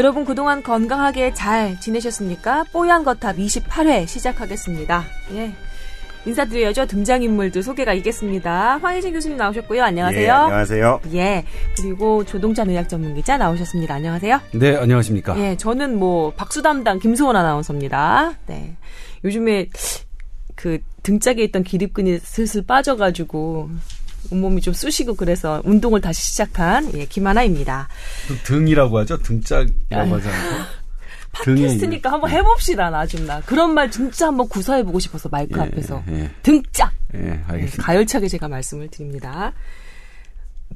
여러분 그동안 건강하게 잘 지내셨습니까? 뽀얀 거탑 28회 시작하겠습니다. 예. 인사드려야죠. 등장인물들 소개가 있겠습니다. 황희진 교수님 나오셨고요. 안녕하세요. 예, 안녕하세요. 예. 그리고 조동찬 의학 전문 기자 나오셨습니다. 안녕하세요. 네, 안녕하십니까. 예, 저는 뭐 박수 담당 김소원 아나운서입니다. 네. 요즘에 그 등짝에 있던 기립근이 슬슬 빠져가지고 온몸이 좀 쑤시고 그래서 운동을 다시 시작한 예, 김하나입니다. 등이라고 하죠? 등짝이라고 않고? 팟캐스트니까 한번 해봅시다 나중나 그런 말 진짜 한번 구사해보고 싶어서 마이크 예, 앞에서 예. 등짝 예, 알겠습니다. 가열차게 제가 말씀을 드립니다.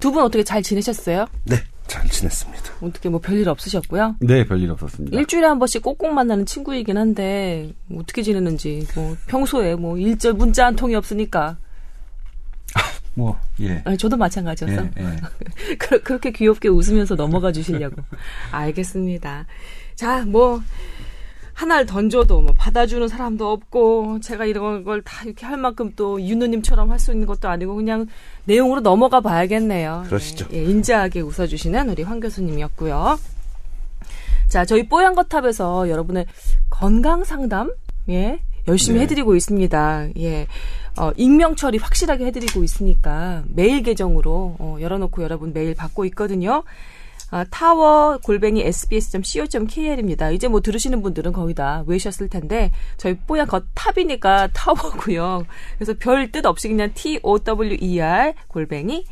두 분 어떻게 잘 지내셨어요? 네, 잘 지냈습니다. 어떻게 뭐 별일 없으셨고요? 네, 별일 없었습니다. 일주일에 한 번씩 꼭꼭 만나는 친구이긴 한데 뭐 어떻게 지내는지 뭐 평소에 뭐 일절 문자 한 통이 없으니까 뭐, 예. 아니, 저도 마찬가지였어. 예, 예. 그, 그렇게 귀엽게 웃으면서 넘어가 주시려고. 알겠습니다. 자, 뭐, 하나를 던져도 뭐 받아주는 사람도 없고, 제가 이런 걸 다 이렇게 할 만큼 또 윤우님처럼 할 수 있는 것도 아니고, 그냥 내용으로 넘어가 봐야겠네요. 그러시죠. 예, 인자하게 웃어주시는 우리 황 교수님이었고요. 자, 저희 뽀얀 거탑에서 여러분의 건강 상담, 예, 열심히 네. 해드리고 있습니다. 예. 어, 익명 처리 확실하게 해드리고 있으니까 메일 계정으로 어, 열어놓고 여러분 메일 받고 있거든요. 아, 타워 골뱅이 sbs.co.kr입니다. 이제 뭐 들으시는 분들은 거의 다 외셨을 텐데 저희 뽀얀 겉탑이니까 타워고요. 그래서 별 뜻 없이 그냥 t o w e r 골뱅이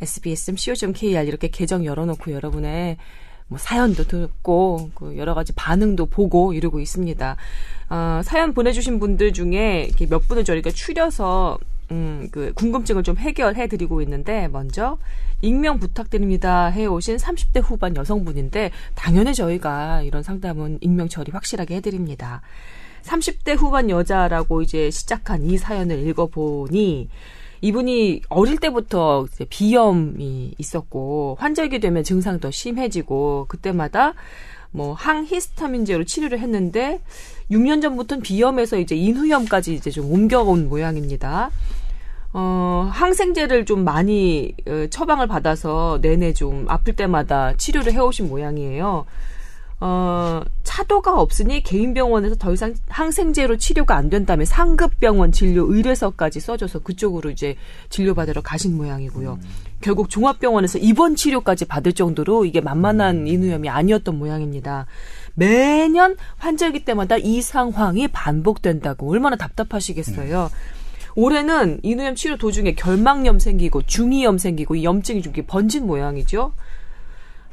sbs.co.kr 이렇게 계정 열어놓고 여러분의 뭐 사연도 듣고 그 여러 가지 반응도 보고 이러고 있습니다. 어, 사연 보내주신 분들 중에 이렇게 몇 분을 저희가 추려서 음, 그 궁금증을 좀 해결해 드리고 있는데 먼저 익명 부탁드립니다 해 오신 30대 후반 여성분인데 당연히 저희가 이런 상담은 익명 처리 확실하게 해 드립니다. 30대 후반 여자라고 이제 시작한 이 사연을 읽어 보니 이분이 어릴 때부터 비염이 있었고 환절기 되면 증상이 더 심해지고 그때마다 뭐 항히스타민제로 치료를 했는데 6년 전부터는 비염에서 이제 인후염까지 이제 좀 옮겨온 모양입니다. 어, 항생제를 좀 많이 어, 처방을 받아서 내내 좀 아플 때마다 치료를 해오신 모양이에요. 어, 차도가 없으니 개인 병원에서 더 이상 항생제로 치료가 안 된다면 상급 병원 진료 의뢰서까지 써줘서 그쪽으로 이제 진료받으러 가신 모양이고요. 음. 결국 종합병원에서 입원 치료까지 받을 정도로 이게 만만한 음. 인후염이 아니었던 모양입니다. 매년 환절기 때마다 이 상황이 반복된다고 얼마나 답답하시겠어요. 음. 올해는 인후염 치료 도중에 결막염 생기고 중이염 생기고 이 염증이 좀 번진 모양이죠.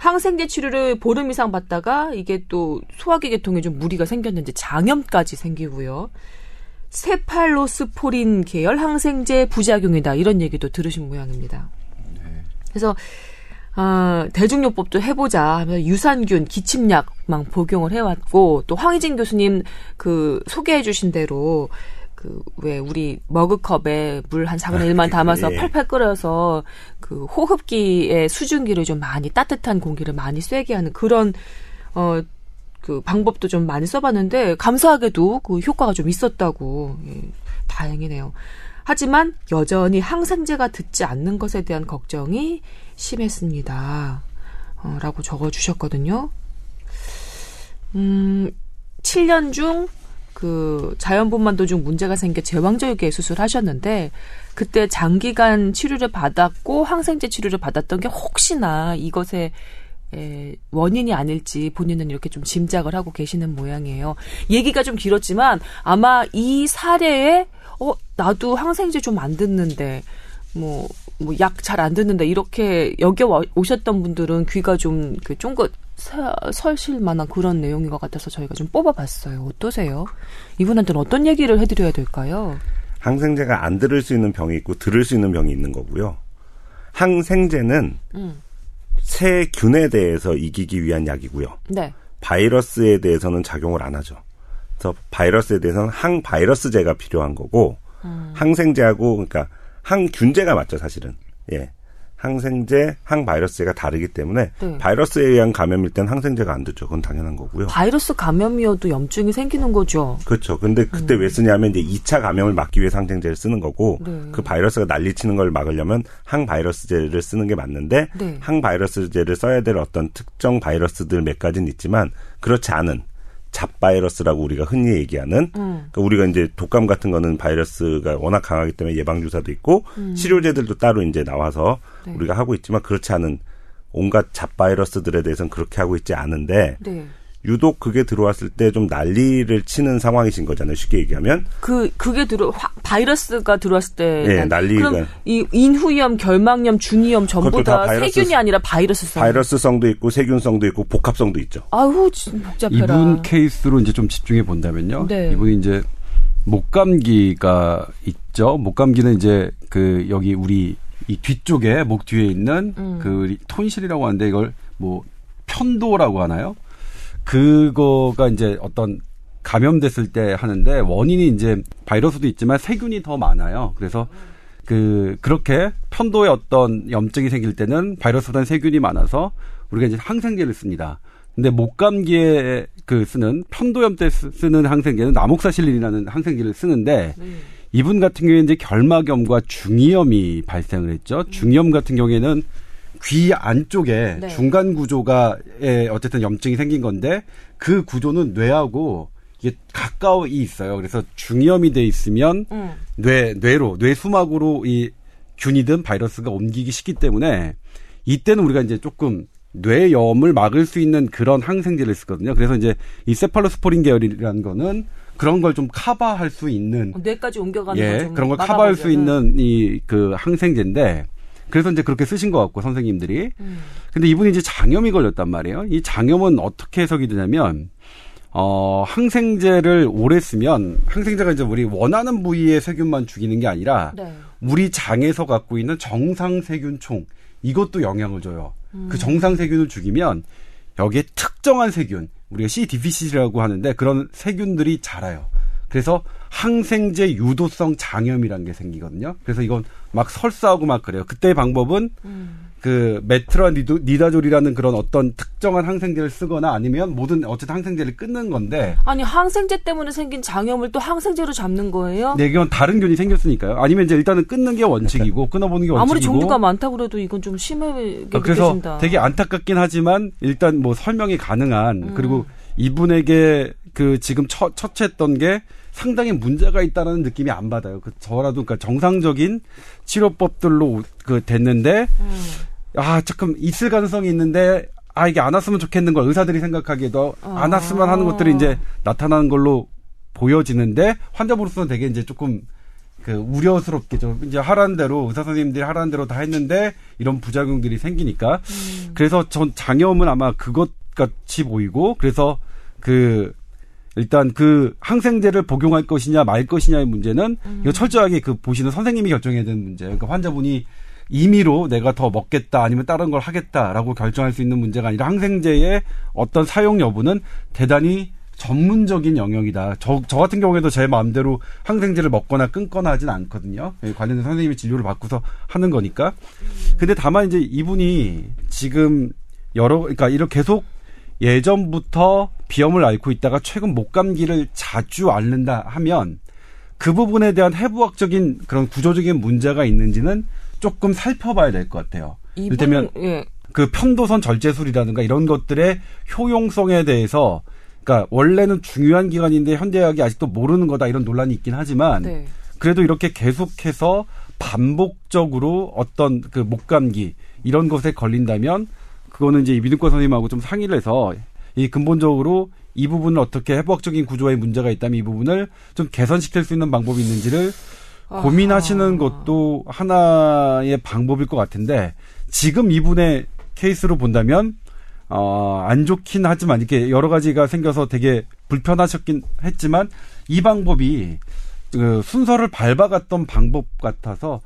항생제 치료를 보름 이상 받다가 이게 또 소화기 계통에 좀 무리가 생겼는지 장염까지 생기고요. 세팔로스포린 계열 항생제 부작용이다 이런 얘기도 들으신 모양입니다. 그래서 아, 대중요법도 해보자 하면서 유산균, 기침약만 복용을 해왔고 또 황희진 교수님 그 소개해주신 대로 그 왜 우리 머그컵에 물 한 4분의 1만 담아서 예. 팔팔 끓여서 그 호흡기의 수증기를 좀 많이 따뜻한 공기를 많이 쐬게 하는 그런 어 그 방법도 좀 많이 써봤는데 감사하게도 그 효과가 좀 있었다고 예, 다행이네요. 하지만 여전히 항생제가 듣지 않는 것에 대한 걱정이 심했습니다. 어, 라고 적어주셨거든요. 음, 7년 중 그 자연분만 도 중 문제가 생겨 제왕절개 수술하셨는데 그때 장기간 치료를 받았고 항생제 치료를 받았던 게 혹시나 이것의 에, 원인이 아닐지 본인은 이렇게 좀 짐작을 하고 계시는 모양이에요. 얘기가 좀 길었지만 아마 이 사례에 어 나도 항생제 좀 안 듣는데 뭐 뭐 약 잘 안 듣는데 이렇게 여겨 오셨던 분들은 귀가 좀 그 쫑긋 설실 만한 그런 내용인 것 같아서 저희가 좀 뽑아봤어요. 어떠세요? 이분한테는 어떤 얘기를 해드려야 될까요? 항생제가 안 들을 수 있는 병이 있고 들을 수 있는 병이 있는 거고요. 항생제는 음. 세균에 대해서 이기기 위한 약이고요. 네. 바이러스에 대해서는 작용을 안 하죠. 그래서 바이러스에 대해서는 항바이러스제가 필요한 거고 음. 항생제하고 그러니까 항균제가 맞죠, 사실은. 예. 항생제, 항바이러스제가 다르기 때문에 네. 바이러스에 의한 감염일 땐 항생제가 안 되죠. 그건 당연한 거고요. 바이러스 감염이어도 염증이 생기는 거죠. 그렇죠. 근데 그때 음. 왜 쓰냐면 이제 2차 감염을 막기 위해서 항생제를 쓰는 거고 네. 그 바이러스가 난리치는 걸 막으려면 항바이러스제를 쓰는 게 맞는데 네. 항바이러스제를 써야 될 어떤 특정 바이러스들 몇 가지는 있지만 그렇지 않은 잡바이러스라고 우리가 흔히 얘기하는 음. 그러니까 우리가 이제 독감 같은 거는 바이러스가 워낙 강하기 때문에 예방 주사도 있고 음. 치료제들도 따로 이제 나와서 네. 우리가 하고 있지만 그렇지 않은 온갖 잡바이러스들에 대해서는 그렇게 하고 있지 않은데 네. 유독 그게 들어왔을 때 좀 난리를 치는 상황이신 거잖아요. 쉽게 얘기하면. 그 그게 들어 화, 바이러스가 들어왔을 때 네, 난리가 그럼 이 인후염, 결막염, 중이염 전부 다, 다 세균이 아니라 바이러스성. 바이러스성도 있고 세균성도 있고 복합성도 있죠. 아우 복잡해라. 이분 케이스로 이제 좀 집중해 본다면요. 네. 이분이 이제 목감기가 있죠. 목감기는 이제 그 여기 우리 이 뒤쪽에 목 뒤에 있는 음. 그 톤실이라고 하는데 이걸 뭐 편도라고 하나요? 그거가 이제 어떤 감염됐을 때 하는데 원인이 이제 바이러스도 있지만 세균이 더 많아요. 그래서 그 그렇게 편도에 어떤 염증이 생길 때는 바이러스보다는 세균이 많아서 우리가 이제 항생제를 씁니다. 근데 목감기에 그 쓰는 편도염 때 쓰는 항생제는 나목사실린이라는 항생제를 쓰는데 네. 이분 같은 경우에 이제 결막염과 중이염이 발생을 했죠. 중이염 같은 경우에는 귀 안쪽에 네. 중간 구조가에 어쨌든 염증이 생긴 건데 그 구조는 뇌하고 이게 가까이 있어요. 그래서 중이염이 돼 있으면 음. 뇌 뇌로 뇌 수막으로 이 균이든 바이러스가 옮기기 쉽기 때문에 이때는 우리가 이제 조금 뇌염을 막을 수 있는 그런 항생제를 쓰거든요. 그래서 이제 이 세팔로스포린 계열이라는 거는 그런 걸좀 커버할 수 있는 뇌까지 옮겨가는 예, 그런 걸 커버할 수 있는 이 그 항생제인데 그래서 이제 그렇게 쓰신 것 같고 선생님들이. 음. 근데 이분이 이제 장염이 걸렸단 말이에요. 이 장염은 어떻게 해석이 되냐면 어, 항생제를 오래 쓰면 항생제가 이제 우리 원하는 부위의 세균만 죽이는 게 아니라 네. 우리 장에서 갖고 있는 정상 세균총 이것도 영향을 줘요. 음. 그 정상 세균을 죽이면 여기에 특정한 세균, 우리가 C 디피시라고 하는데 그런 세균들이 자라요. 그래서 항생제 유도성 장염이라는 게 생기거든요. 그래서 이건 막 설사하고 막 그래요. 그때의 방법은 음. 그 메트라 니도, 니다졸이라는 그런 어떤 특정한 항생제를 쓰거나 아니면 모든 어쨌든 항생제를 끊는 건데 아니 항생제 때문에 생긴 장염을 또 항생제로 잡는 거예요? 네, 이건 다른 균이 생겼으니까요. 아니면 이제 일단은 끊는 게 원칙이고 끊어보는 게 원칙이고 아무리 종류가 많다고 그래도 이건 좀 심하게 아, 그래서 느껴진다. 되게 안타깝긴 하지만 일단 뭐 설명이 가능한 음. 그리고 이분에게 그 지금 처, 처치했던 게 상당히 문제가 있다는 느낌이 안 받아요. 그 저라도 그러니까 정상적인 치료법들로 그 됐는데 음. 아 조금 있을 가능성이 있는데 아 이게 안 왔으면 좋겠는 걸 의사들이 생각하기에도 어. 안 왔으면 하는 것들이 이제 나타나는 걸로 보여지는데 환자분으로서는 되게 이제 조금 그 우려스럽게 좀 이제 하라는 대로 의사 선생님들이 하라는 대로 다 했는데 이런 부작용들이 생기니까 음. 그래서 전 장염은 아마 그것 같이 보이고 그래서 그 일단 그 항생제를 복용할 것이냐 말 것이냐의 문제는 음. 이거 철저하게 그 보시는 선생님이 결정해야 되는 문제. 그러니까 환자분이 임의로 내가 더 먹겠다 아니면 다른 걸 하겠다라고 결정할 수 있는 문제가 아니라 항생제의 어떤 사용 여부는 대단히 전문적인 영역이다. 저, 저 같은 경우에도 제 마음대로 항생제를 먹거나 끊거나 하진 않거든요. 예, 관련된 선생님이 진료를 받고서 하는 거니까. 근데 다만 이제 이분이 지금 여러, 그러니까 이렇게 계속 예전부터 비염을 앓고 있다가 최근 목감기를 자주 앓는다 하면 그 부분에 대한 해부학적인 그런 구조적인 문제가 있는지는 조금 살펴봐야 될 것 같아요. 이를테면 예. 그 편도선 절제술이라든가 이런 것들의 효용성에 대해서 그러니까 원래는 중요한 기관인데 현대의학이 아직도 모르는 거다 이런 논란이 있긴 하지만 네. 그래도 이렇게 계속해서 반복적으로 어떤 그 목감기 이런 것에 걸린다면 그거는 이제 이비인권 선생님하고 좀 상의를 해서 이 근본적으로 이 부분을 어떻게 해부학적인 구조에 문제가 있다면 이 부분을 좀 개선시킬 수 있는 방법이 있는지를 고민하시는 것도 하나의 방법일 것 같은데 지금 이분의 케이스로 본다면 어, 안 좋긴 하지만 이렇게 여러 가지가 생겨서 되게 불편하셨긴 했지만 이 방법이 그 순서를 밟아갔던 방법 같아서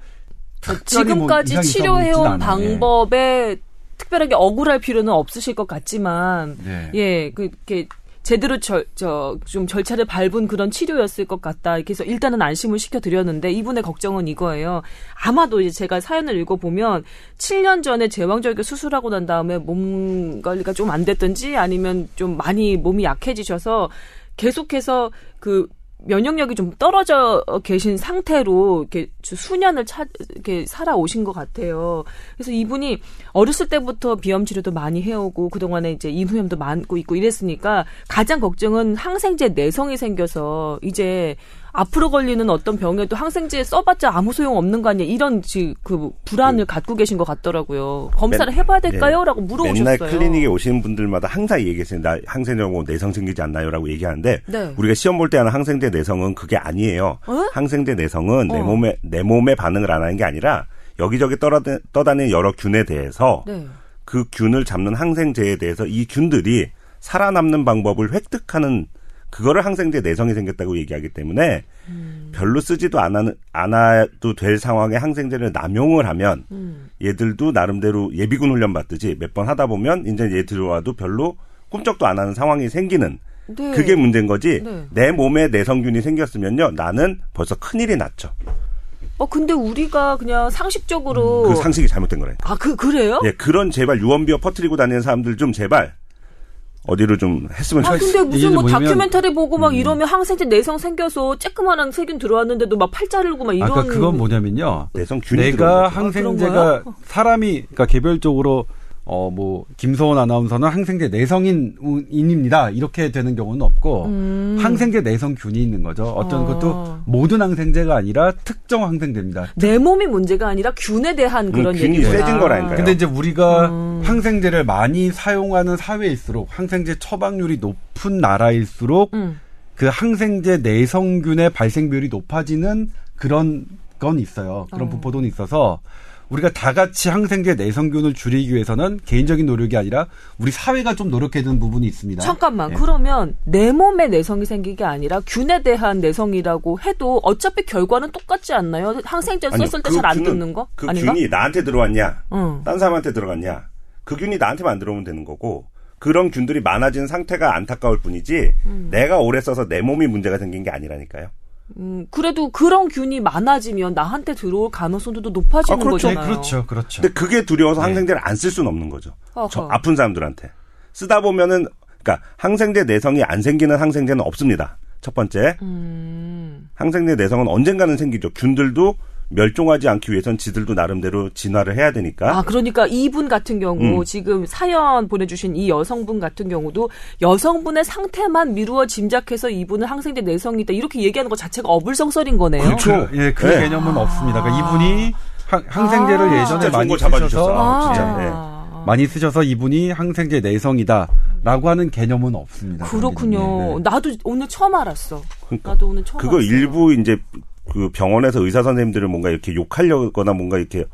지금까지 뭐 치료해온 방법에 특별하게 억울할 필요는 없으실 것 같지만 네. 예, 그렇게 제대로 저, 저, 좀 절차를 밟은 그런 치료였을 것 같다. 이렇게 해서 일단은 안심을 시켜드렸는데 이분의 걱정은 이거예요. 아마도 이제 제가 사연을 읽어보면 7년 전에 제왕절개 수술하고 난 다음에 몸 관리가 좀 안 됐든지 아니면 좀 많이 몸이 약해지셔서 계속해서 그 면역력이 좀 떨어져 계신 상태로 이렇게 수년을 차, 이렇게 살아오신 것 같아요. 그래서 이분이 어렸을 때부터 비염 치료도 많이 해오고 그동안에 이제 인후염도 많고 있고 이랬으니까 가장 걱정은 항생제 내성이 생겨서 이제 앞으로 걸리는 어떤 병에도 항생제 써봤자 아무 소용 없는 거 아니야 이런 그 불안을 그, 갖고 계신 것 같더라고요. 검사를 맨, 해봐야 될까요?라고 네. 물어보셨어요. 맨날 클리닉에 오시는 분들마다 항상 얘기했어요. 나 항생제 뭐 내성 생기지 않나요?라고 얘기하는데 네. 우리가 시험 볼 때 하는 항생제 내성은 그게 아니에요. 어? 항생제 내성은 어. 내 몸에 내 몸에 반응을 안 하는 게 아니라 여기저기 떠다니, 떠다니는 여러 균에 대해서 네. 그 균을 잡는 항생제에 대해서 이 균들이 살아남는 방법을 획득하는 그거를 항생 제 내성이 생겼다고 얘기하기 때문에 음. 별로 쓰지도 않아, 않아도 될 상황에 항생제를 남용을 하면 음. 얘들도 나름대로 예비군 훈련 받듯이 몇 번 하다 보면 이제 얘 들어와도 별로 꿈쩍도 안 하는 상황이 생기는 네. 그게 문제인 거지 네. 내 몸에 내성균이 생겼으면요 나는 벌써 큰일이 났죠. 어 근데 우리가 그냥 상식적으로 음, 그 상식이 잘못된 거라니까. 아그 그래요? 예 그런 제발 유언비어 퍼트리고 다니는 사람들 좀 제발 어디로 좀 했으면 좋겠어요. 아, 근데 무슨 뭐 다큐멘터리 보고 막 음. 이러면 항생제 내성 생겨서 쬐끄만한 세균 들어왔는데도 막 팔 자르고 막 이런. 아까 그러니까 그건 뭐냐면요. 내성 균이 내가 항생제가 아, 사람이 그러니까 개별적으로 어, 뭐, 김소원 아나운서는 항생제 내성인입니다. 이렇게 되는 경우는 없고, 음. 항생제 내성균이 있는 거죠. 어떤 어. 것도 모든 항생제가 아니라 특정 항생제입니다. 내 몸이 문제가 아니라 균에 대한 그런 균이 얘기구나. 세진 거라니까요. 근데 이제 우리가 음. 항생제를 많이 사용하는 사회일수록, 항생제 처방률이 높은 나라일수록, 음. 그 항생제 내성균의 발생 비율이 높아지는 그런 건 있어요. 그런 어. 분포도는 있어서, 우리가 다 같이 항생제 내성균을 줄이기 위해서는 개인적인 노력이 아니라 우리 사회가 좀 노력해야 되는 부분이 있습니다. 잠깐만. 예. 그러면 내 몸에 내성이 생기게 아니라 균에 대한 내성이라고 해도 어차피 결과는 똑같지 않나요? 항생제 썼을 때 잘안 그 듣는 거? 그 아닌가? 균이 나한테 들어왔냐? 응. 딴 사람한테 들어갔냐? 그 균이 나한테만 들어오면 되는 거고 그런 균들이 많아진 상태가 안타까울 뿐이지 음. 내가 오래 써서 내 몸이 문제가 생긴 게 아니라니까요. 음, 그래도 그런 균이 많아지면 나한테 들어올 가능성도 높아지는 아, 그렇죠. 거잖아요. 네, 그렇죠, 그렇죠. 근데 그게 두려워서 네. 항생제를 안 쓸 수는 없는 거죠. 저 아픈 사람들한테 쓰다 보면은 그러니까 항생제 내성이 안 생기는 항생제는 없습니다. 첫 번째, 음. 항생제 내성은 언젠가는 생기죠. 균들도 멸종하지 않기 위해선 지들도 나름대로 진화를 해야 되니까. 아, 그러니까 이분 같은 경우 음. 지금 사연 보내주신 이 여성분 같은 경우도 여성분의 상태만 미루어 짐작해서 이분은 항생제 내성이다 이렇게 얘기하는 것 자체가 어불성설인 거네요. 그렇죠. 그, 예, 그 네. 개념은 아. 없습니다. 그러니까 이분이 항, 생제를 아. 예전에 많이 쓰셔서 아. 진짜, 네. 많이 쓰셔서 이분이 항생제 내성이다라고 하는 개념은 없습니다. 그렇군요. 네. 나도 오늘 처음 알았어. 그러니까 나도 오늘 처음 그거 알았어. 일부 이제 그 병원에서 의사 선생님들을 뭔가 이렇게 욕하려거나 뭔가 이렇게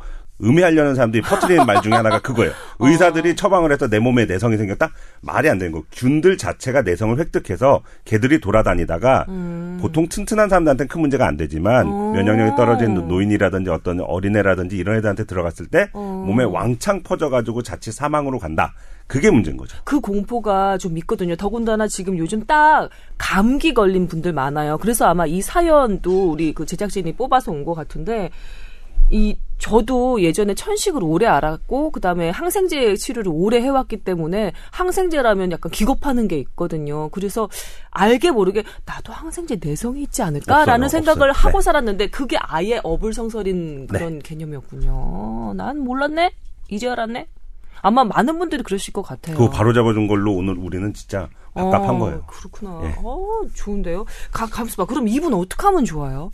음해하려는 사람들이 퍼뜨리는 말 중에 하나가 그거예요. 어. 의사들이 처방을 해서 내 몸에 내성이 생겼다? 말이 안 되는 거. 균들 자체가 내성을 획득해서 개들이 돌아다니다가 음. 보통 튼튼한 사람들한테는 큰 문제가 안 되지만 어. 면역력이 떨어진 노인이라든지 어떤 어린애라든지 이런 애들한테 들어갔을 때 어. 몸에 왕창 퍼져가지고 자칫 사망으로 간다. 그게 문제인 거죠. 그 공포가 좀 있거든요. 더군다나 지금 요즘 딱 감기 걸린 분들 많아요. 그래서 아마 이 사연도 우리 그 제작진이 뽑아서 온 것 같은데 이 저도 예전에 천식을 오래 알았고 그다음에 항생제 치료를 오래 해왔기 때문에 항생제라면 약간 기겁하는 게 있거든요. 그래서 알게 모르게 나도 항생제 내성이 있지 않을까라는 없어요, 생각을 없어요. 하고 네. 살았는데 그게 아예 어불성설인 네. 그런 네. 개념이었군요. 난 몰랐네. 이제 알았네. 아마 많은 분들이 그러실 것 같아요. 그거 바로 잡아준 걸로 오늘 우리는 진짜 답답한 어, 거예요. 그렇구나. 예. 어, 좋은데요. 가, 감수 봐. 그럼 이분 어떻게 하면 좋아요?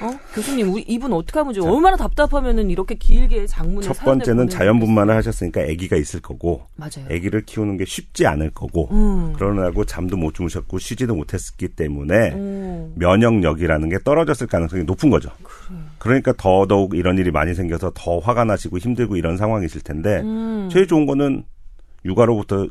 어? 교수님, 우리 이분 어떻게 하면 좋아요? 얼마나 답답하면은 이렇게 길게 장문을 첫 번째는 자연분만을 하셨으니까 아기가 있을 거고, 맞아요. 아기를 키우는 게 쉽지 않을 거고, 음. 그러느라고 잠도 못 주무셨고 쉬지도 못했기 때문에 음. 면역력이라는 게 떨어졌을 가능성이 높은 거죠. 그래. 그러니까 더더욱 이런 일이 많이 생겨서 더 화가 나시고 힘들고 이런 상황이실 텐데 음. 제일 좋은 거는 육아로부터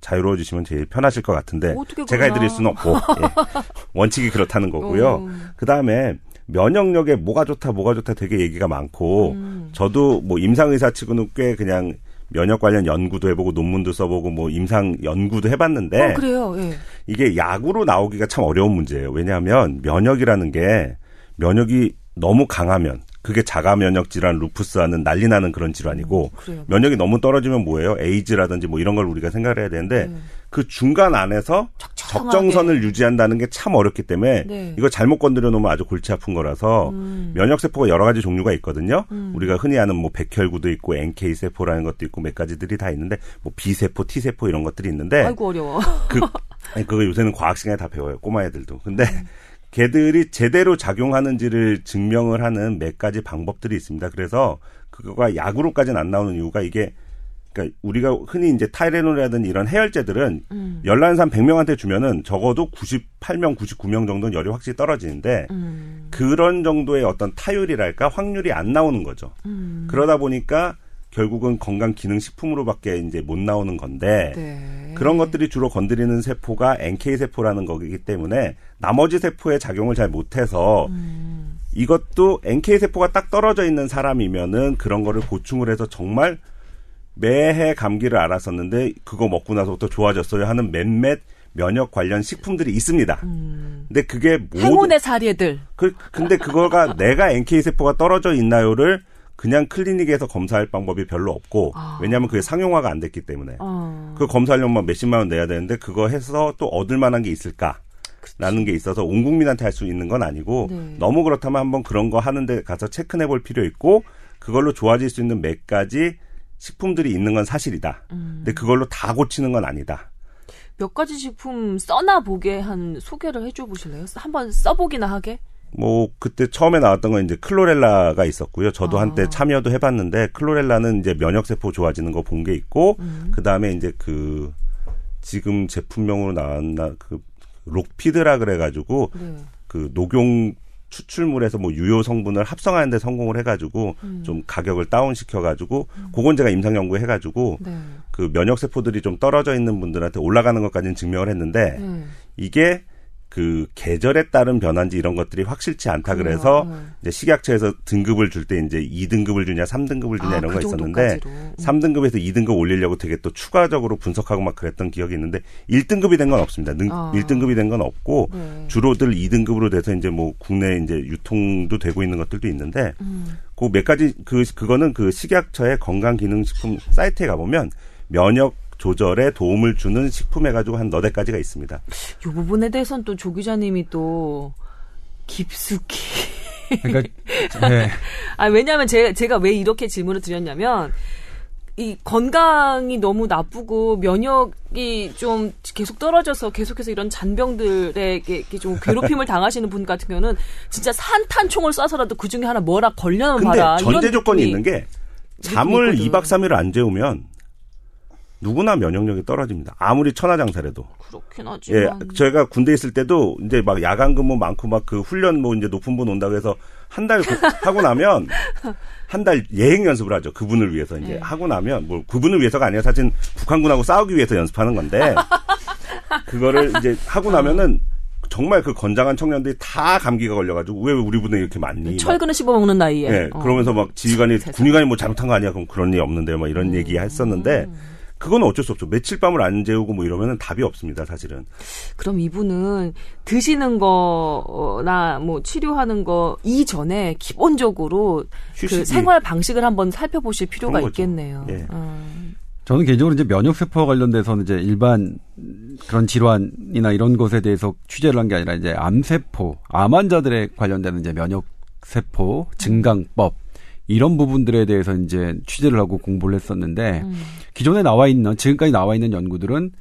자유로워지시면 제일 편하실 것 같은데 제가 해드릴 수는 없고 예. 원칙이 그렇다는 거고요. 어. 그 다음에 면역력에 뭐가 좋다 뭐가 좋다 되게 얘기가 많고 음. 저도 뭐 임상의사 치고는 꽤 그냥 면역 관련 연구도 해보고 논문도 써보고 뭐 임상 연구도 해봤는데 어, 그래요. 예. 이게 약으로 나오기가 참 어려운 문제예요. 왜냐하면 면역이라는 게 면역이 너무 강하면 그게 자가 면역 질환, 루푸스와는 난리 나는 그런 질환이고 음, 면역이 너무 떨어지면 뭐예요? 에이즈라든지 뭐 이런 걸 우리가 생각을 해야 되는데 음. 그 중간 안에서 적정하게. 적정선을 유지한다는 게 참 어렵기 때문에 네. 이거 잘못 건드려 놓으면 아주 골치 아픈 거라서 음. 면역 세포가 여러 가지 종류가 있거든요. 음. 우리가 흔히 아는 뭐 백혈구도 있고 NK 세포라는 것도 있고 몇 가지들이 다 있는데 뭐 B 세포, T 세포 이런 것들이 있는데 아이고 어려워. 그 아니 그거 요새는 과학 시간에 다 배워요. 꼬마 애들도. 근데 음. 개들이 제대로 작용하는지를 증명을 하는 몇 가지 방법들이 있습니다. 그래서 그거가 약으로까지는 안 나오는 이유가 이게 그러니까 우리가 흔히 이제 타이레놀이라든지 이런 해열제들은 음. 열난 사람 100명한테 주면은 적어도 98명, 99명 정도는 열이 확실히 떨어지는데 음. 그런 정도의 어떤 타율이랄까 확률이 안 나오는 거죠. 음. 그러다 보니까 결국은 건강 기능 식품으로밖에 이제 못 나오는 건데 네. 그런 것들이 주로 건드리는 세포가 NK 세포라는 거기 때문에 나머지 세포의 작용을 잘 못해서 음. 이것도 NK 세포가 딱 떨어져 있는 사람이면은 그런 거를 보충을 해서 정말 매해 감기를 앓았었는데 그거 먹고 나서부터 좋아졌어요 하는 몇몇 면역 관련 식품들이 있습니다. 음. 근데 그게 모든 행운의 사례들. 그 근데 그거가 내가 NK 세포가 떨어져 있나요를 그냥 클리닉에서 검사할 방법이 별로 없고 아. 왜냐하면 그게 상용화가 안 됐기 때문에 아. 그 검사하려면 몇십만 원 내야 되는데 그거 해서 또 얻을 만한 게 있을까? 라는 게 있어서 온 국민한테 할 수 있는 건 아니고 네. 너무 그렇다면 한번 그런 거 하는데 가서 체크해 볼 필요 있고 그걸로 좋아질 수 있는 몇 가지 식품들이 있는 건 사실이다. 음. 근데 그걸로 다 고치는 건 아니다. 몇 가지 식품 써나 보게 한 소개를 해줘 보실래요? 한번 써보기나 하게? 뭐 그때 처음에 나왔던 건 이제 클로렐라가 있었고요. 저도 아. 한때 참여도 해봤는데 클로렐라는 이제 면역 세포 좋아지는 거 본 게 있고 음. 그 다음에 이제 그 지금 제품명으로 나왔나 그 록피드라 그래가지고 네. 그 녹용 추출물에서 뭐 유효 성분을 합성하는데 성공을 해가지고 음. 좀 가격을 다운 시켜가지고 음. 그건 제가 임상 연구 해가지고 네. 그 면역 세포들이 좀 떨어져 있는 분들한테 올라가는 것까지는 증명을 했는데 음. 이게 그 계절에 따른 변화인지 이런 것들이 확실치 않다 그래서 네. 이제 식약처에서 등급을 줄 때 이제 2등급을 주냐 3등급을 주냐 아, 이런 그 거 있었는데 음. 3등급에서 2등급 올리려고 되게 또 추가적으로 분석하고 막 그랬던 기억이 있는데 1등급이 된 건 없습니다. 능, 아. 1등급이 된 건 없고 네. 주로들 2등급으로 돼서 이제 뭐 국내 이제 유통도 되고 있는 것들도 있는데 음. 그몇 가지 그 그거는 그 식약처의 건강기능식품 사이트에 가보면 면역 조절에 도움을 주는 식품 해가지고 한 너댓 가지가 있습니다. 이 부분에 대해서는 또 조 기자님이 또 깊숙이. 그러니까, 네. 아, 왜냐하면 제가, 제가 왜 이렇게 질문을 드렸냐면, 이 건강이 너무 나쁘고 면역이 좀 계속 떨어져서 계속해서 이런 잔병들에게 좀 괴롭힘을 당하시는 분 같은 경우는 진짜 산탄총을 쏴서라도 그 중에 하나 뭐라 걸려면 봐라. 전제 조건이 있는 게 잠을 2박 3일을 안 재우면 누구나 면역력이 떨어집니다. 아무리 천하장사래도. 그렇긴 하지만. 예, 저희가 군대 있을 때도 이제 막 야간 근무 많고 막 그 훈련 뭐 이제 높은 분 온다고 해서 한 달 하고 나면 한 달 예행 연습을 하죠. 그분을 위해서 이제 네. 하고 나면 뭐 그분을 위해서가 아니라 사실 북한군하고 싸우기 위해서 연습하는 건데 그거를 이제 하고 나면은 정말 그 건장한 청년들이 다 감기가 걸려가지고 왜 우리 분에 이렇게 많니? 철근을 씹어 먹는 나이에. 네, 어. 그러면서 막 지휘관이 군의관이 뭐 잘못한 거 아니야? 그럼 그런 일 없는데 막 이런 음. 얘기 했었는데 그건 어쩔 수 없죠. 며칠 밤을 안 재우고 뭐 이러면은 답이 없습니다, 사실은. 그럼 이분은 드시는 거나 뭐 치료하는 거 이전에 기본적으로 그 생활 방식을 한번 살펴보실 필요가 있겠네요. 예. 음. 저는 개인적으로 이제 면역세포와 관련돼서는 이제 일반 그런 질환이나 이런 것에 대해서 취재를 한 게 아니라 이제 암세포, 암 환자들에 관련되는 이제 면역 세포 증강법 이런 부분들에 대해서 이제 취재를 하고 공부를 했었는데 음. 기존에 나와 있는 지금까지 나와 있는 연구들은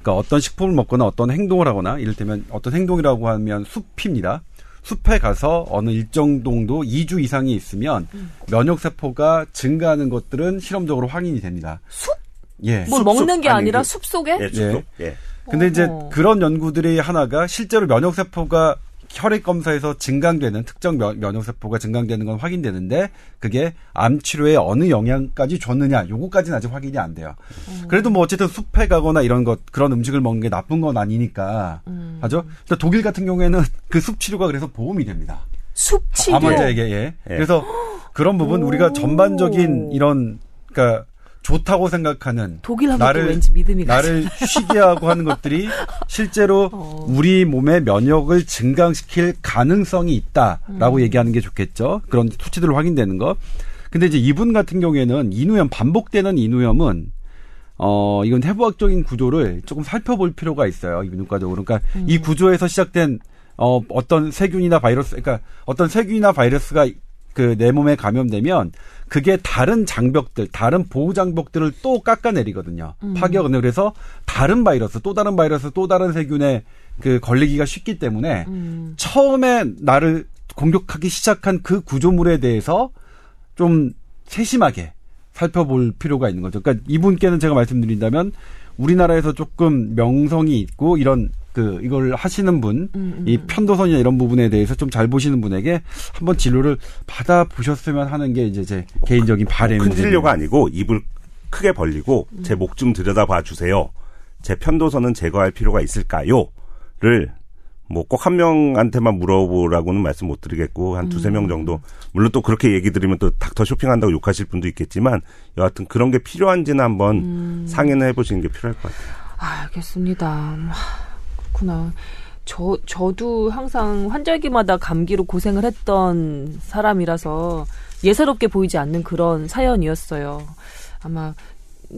그러니까 어떤 식품을 먹거나 어떤 행동을 하거나 이를테면 어떤 행동이라고 하면 숲입니다. 숲에 가서 어느 일정 정도 2주 이상이 있으면 음. 면역 세포가 증가하는 것들은 실험적으로 확인이 됩니다. 숲? 예. 뭘 숲, 먹는 숲, 게 아니라 숲 속에? 예, 예. 예. 근데 이제 어. 그런 연구들이 하나가 실제로 면역 세포가 혈액 검사에서 증강되는 특정 면역 세포가 증강되는 건 확인되는데 그게 암 치료에 어느 영향까지 줬느냐 요거까지는 아직 확인이 안 돼요. 음. 그래도 뭐 어쨌든 숲에 가거나 이런 것 그런 음식을 먹는 게 나쁜 건 아니니까 음. 하죠. 독일 같은 경우에는 그 숲 치료가 그래서 보험이 됩니다. 숲 치료. 암 환자에게 예. 예. 그래서 그런 부분 우리가 전반적인 이런 그러니까 좋다고 생각하는 나를 왠지 믿음이 나를 쉬게 하고 하는 것들이 실제로 어. 우리 몸의 면역을 증강시킬 가능성이 있다라고 음. 얘기하는 게 좋겠죠. 그런 수치들로 확인되는 거. 근데 이제 이분 같은 경우에는 인후염 반복되는 인후염은 어 이건 해부학적인 구조를 조금 살펴볼 필요가 있어요. 이분과적으로. 그러니까 음. 이 구조에서 시작된 어 어떤 세균이나 바이러스 그러니까 어떤 세균이나 바이러스가 그 내 몸에 감염되면 그게 다른 장벽들, 다른 보호 장벽들을 또 깎아내리거든요. 음. 파격을 그래서 다른 바이러스, 또 다른 바이러스, 또 다른 세균에 그 걸리기가 쉽기 때문에 음. 처음에 나를 공격하기 시작한 그 구조물에 대해서 좀 세심하게 살펴볼 필요가 있는 거죠. 그러니까 이분께는 제가 말씀드린다면 우리나라에서 조금 명성이 있고 이런 그 이걸 하시는 분, 음, 음. 이 편도선이나 이런 부분에 대해서 좀 잘 보시는 분에게 한번 진료를 받아 보셨으면 하는 게 이제 제 뭐, 개인적인 바램입니다. 큰 진료가 아니고 입을 크게 벌리고 음. 제목 좀 들여다봐 주세요. 제 편도선은 제거할 필요가 있을까요?를 뭐 꼭 한 명한테만 물어보라고는 말씀 못 드리겠고 한 두세 명 음. 정도 물론 또 그렇게 얘기 드리면 또 닥터 쇼핑한다고 욕하실 분도 있겠지만 여하튼 그런 게 필요한지는 한번 음. 상의는 해보시는 게 필요할 것 같아요. 아, 알겠습니다. 그렇구나. 저 저도 항상 환절기마다 감기로 고생을 했던 사람이라서 예사롭게 보이지 않는 그런 사연이었어요. 아마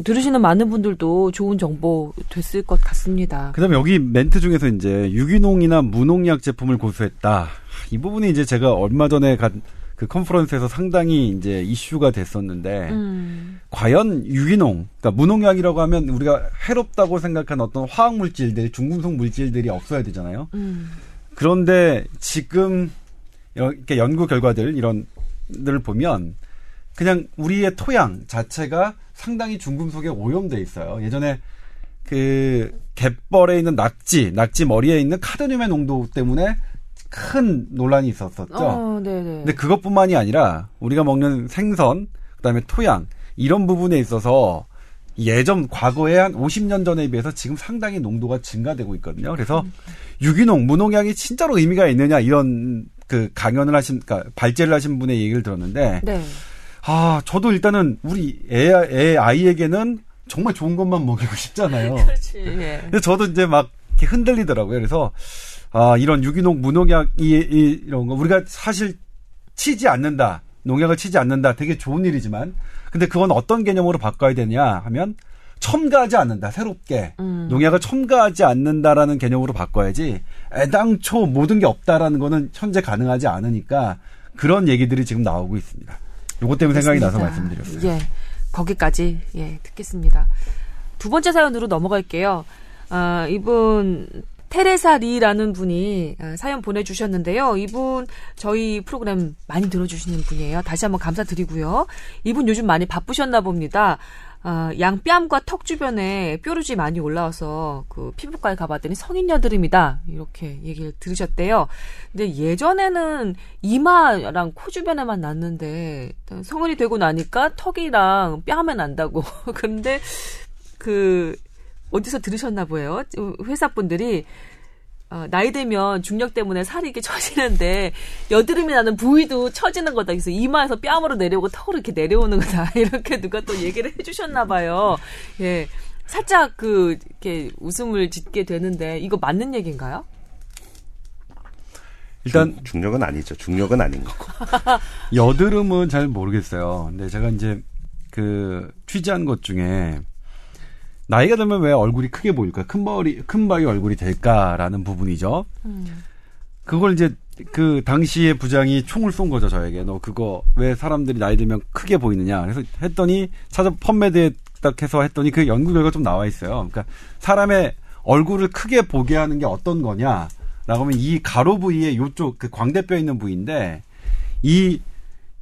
들으시는 많은 분들도 좋은 정보 됐을 것 같습니다. 그다음에 여기 멘트 중에서 이제 유기농이나 무농약 제품을 고수했다. 이 부분이 이제 제가 얼마 전에 간 그 컨퍼런스에서 상당히 이제 이슈가 됐었는데 음. 과연 유기농, 그러니까 무농약이라고 하면 우리가 해롭다고 생각한 어떤 화학 물질들, 중금속 물질들이 없어야 되잖아요. 음. 그런데 지금 이렇게 연구 결과들 이런 들을 보면 그냥 우리의 토양 자체가 상당히 중금속에 오염돼 있어요. 예전에 그 갯벌에 있는 낙지, 낙지 머리에 있는 카드뮴의 농도 때문에 큰 논란이 있었었죠. 어, 네네. 근데 그것뿐만이 아니라 우리가 먹는 생선, 그다음에 토양 이런 부분에 있어서 예전 과거에 한 50년 전에 비해서 지금 상당히 농도가 증가되고 있거든요. 그래서 음. 유기농, 무농약이 진짜로 의미가 있느냐 이런 그 강연을 하신, 그러니까 발제를 하신 분의 얘기를 들었는데 네. 아, 저도 일단은 우리 애, 애 아이에게는 정말 좋은 것만 먹이고 싶잖아요. 그렇지. 예. 근데 저도 이제 막 이렇게 흔들리더라고요. 그래서 아, 이런 유기농 무농약 이, 이런 거 우리가 사실 치지 않는다. 농약을 치지 않는다. 되게 좋은 일이지만 근데 그건 어떤 개념으로 바꿔야 되냐 하면 첨가하지 않는다. 새롭게 음. 농약을 첨가하지 않는다라는 개념으로 바꿔야지 애당초 모든 게 없다라는 거는 현재 가능하지 않으니까 그런 얘기들이 지금 나오고 있습니다. 요것 때문에 생각이 나서 말씀드렸어요. 예. 거기까지 예, 듣겠습니다. 두 번째 사연으로 넘어갈게요. 아, 이분 테레사 리라는 분이 아, 사연 보내주셨는데요. 이분 저희 프로그램 많이 들어주시는 분이에요. 다시 한번 감사드리고요. 이분 요즘 많이 바쁘셨나 봅니다. 아, 양뺨과 턱 주변에 뾰루지 많이 올라와서 그 피부과에 가봤더니 성인 여드름이다 이렇게 얘기를 들으셨대요. 근데 예전에는 이마랑 코 주변에만 났는데 성인이 되고 나니까 턱이랑 뺨에 난다고. 그런데 그 어디서 들으셨나 보여요. 회사 분들이 어, 나이 들면 중력 때문에 살이 이렇게 처지는데 여드름이 나는 부위도 처지는 거다. 그래서 이마에서 뺨으로 내려오고 턱으로 이렇게 내려오는 거다. 이렇게 누가 또 얘기를 해주셨나 봐요. 예. 살짝 그, 이렇게 웃음을 짓게 되는데, 이거 맞는 얘기인가요? 일단 중, 력은 아니죠. 중력은 아닌 거고. 여드름은 잘 모르겠어요. 근데 제가 이제 그 취재한 것 중에 나이가 들면 왜 얼굴이 크게 보일까? 큰 머리, 큰 바위 얼굴이 될까라는 부분이죠. 음. 그걸 이제 그 당시에 부장이 총을 쏜 거죠 저에게. 너 그거 왜 사람들이 나이 들면 크게 보이느냐? 그래서 했더니 찾아 펀메드에 딱 해서 했더니 그 연구 결과 좀 나와 있어요. 그러니까 사람의 얼굴을 크게 보게 하는 게 어떤 거냐? 라고 하면 이 가로 부위에 요쪽 그 광대뼈 있는 부위인데 이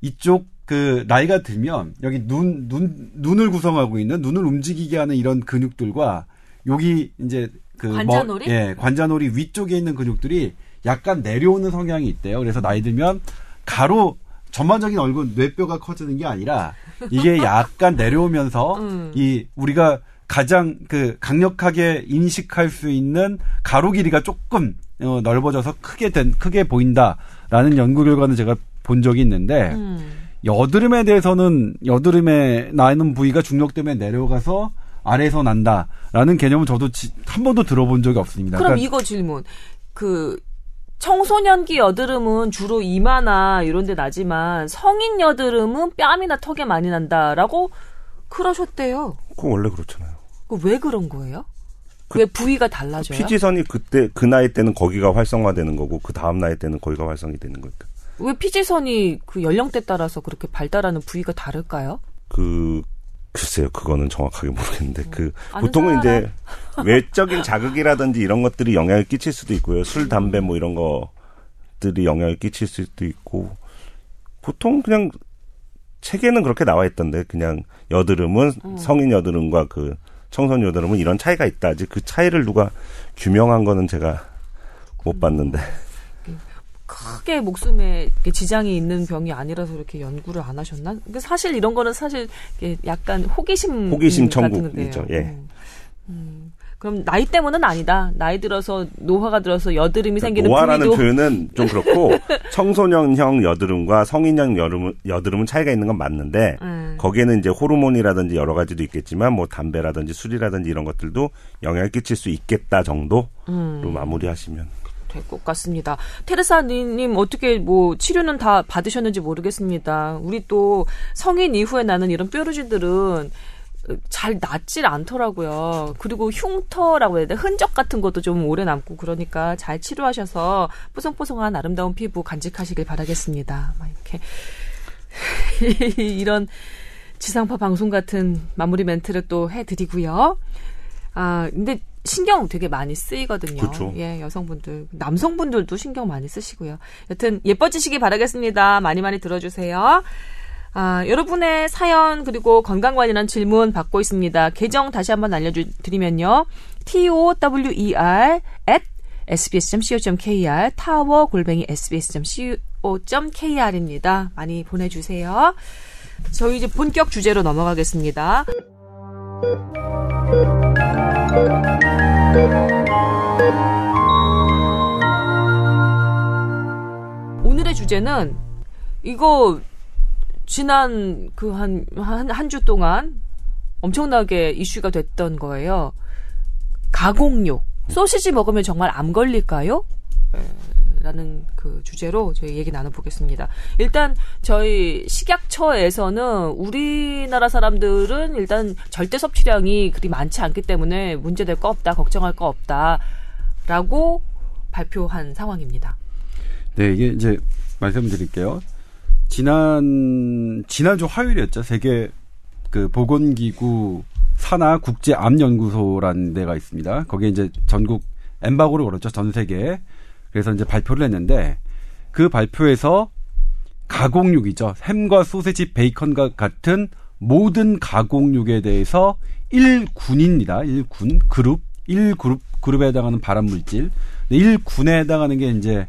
이쪽 그 나이가 들면 여기 눈, 눈, 눈을 구성하고 있는 눈을 움직이게 하는 이런 근육들과 여기 이제 그 관자놀이? 뭐, 예, 관자놀이 위쪽에 있는 근육들이 약간 내려오는 성향이 있대요. 그래서 나이 들면 가로 전반적인 얼굴 뇌뼈가 커지는 게 아니라 이게 약간 내려오면서 음. 이 우리가 가장 그 강력하게 인식할 수 있는 가로 길이가 조금 어, 넓어져서 크게 된 크게 보인다라는 연구 결과는 제가 본 적이 있는데 음. 여드름에 대해서는 여드름에 나는 부위가 중력 때문에 내려가서 아래에서 난다라는 개념은 저도 지, 한 번도 들어본 적이 없습니다. 그럼 그러니까 이거 질문. 그 청소년기 여드름은 주로 이마나 이런 데 나지만 성인 여드름은 뺨이나 턱에 많이 난다라고 그러셨대요. 그거 원래 그렇잖아요. 왜 그런 거예요? 그, 왜 부위가 달라져요? 피지선이 그때 그 나이 때는 거기가 활성화되는 거고 그 다음 나이 때는 거기가 활성이 되는 거니까. 왜 피지선이 그 연령대 따라서 그렇게 발달하는 부위가 다를까요? 그 글쎄요, 그거는 정확하게 모르겠는데 그 보통은 이제 외적인 자극이라든지 이런 것들이 영향을 끼칠 수도 있고요. 술, 담배 뭐 이런 것들이 영향을 끼칠 수도 있고 보통 그냥 책에는 그렇게 나와 있던데 그냥 여드름은 음. 성인 여드름과 그 청소년 여드름은 이런 차이가 있다. 아직 그 차이를 누가 규명한 거는 제가 못 봤는데. 크게 목숨에 지장이 있는 병이 아니라서 이렇게 연구를 안 하셨나? 사실 이런 거는 사실 약간 호기심 호기심 천국이죠. 예. 음. 음. 그럼 나이 때문은 아니다. 나이 들어서 노화가 들어서 여드름이 생기는 노화라는 부위도. 표현은 좀 그렇고 청소년형 여드름과 성인형 여드름, 여드름은 차이가 있는 건 맞는데 음. 거기에는 이제 호르몬이라든지 여러 가지도 있겠지만 뭐 담배라든지 술이라든지 이런 것들도 영향을 끼칠 수 있겠다 정도로 음. 마무리하시면 될 것 같습니다. 테레사님 어떻게 뭐 치료는 다 받으셨는지 모르겠습니다. 우리 또 성인 이후에 나는 이런 뾰루지들은 잘 낫질 않더라고요. 그리고 흉터라고 해야 돼 흔적 같은 것도 좀 오래 남고 그러니까 잘 치료하셔서 뽀송뽀송한 아름다운 피부 간직하시길 바라겠습니다. 막 이렇게 이런 지상파 방송 같은 마무리 멘트를 또 해드리고요. 아 근데 신경 되게 많이 쓰이거든요. 그렇죠. 예, 여성분들, 남성분들도 신경 많이 쓰시고요. 여튼 예뻐지시기 바라겠습니다. 많이 많이 들어주세요. 아, 여러분의 사연 그리고 건강 관련한 질문 받고 있습니다. 계정 다시 한번 알려드리면요. tower at sbs.co.kr 타워 골뱅이 sbs.co.kr입니다. 많이 보내주세요. 저희 이제 본격 주제로 넘어가겠습니다. 오늘의 주제는 이거 지난 그 한 한 한 주 동안 엄청나게 이슈가 됐던 거예요. 가공육. 소시지 먹으면 정말 암 걸릴까요? 라는 그 주제로 저희 얘기 나눠보겠습니다. 일단 저희 식약처에서는 우리나라 사람들은 일단 절대 섭취량이 그리 많지 않기 때문에 문제될 거 없다, 걱정할 거 없다 라고 발표한 상황입니다. 네, 이게 이제 말씀드릴게요. 지난 지난주 화요일이었죠. 세계 그 보건기구 산하 국제 암 연구소라는 데가 있습니다. 거기에 이제 전국 엠바고를 걸었죠. 전 세계. 그래서 이제 발표를 했는데 그 발표에서 가공육이죠. 햄과 소세지, 베이컨과 같은 모든 가공육에 대해서 1군입니다. 1군 그룹 1그룹 그룹에 해당하는 발암 물질. 1군에 해당하는 게 이제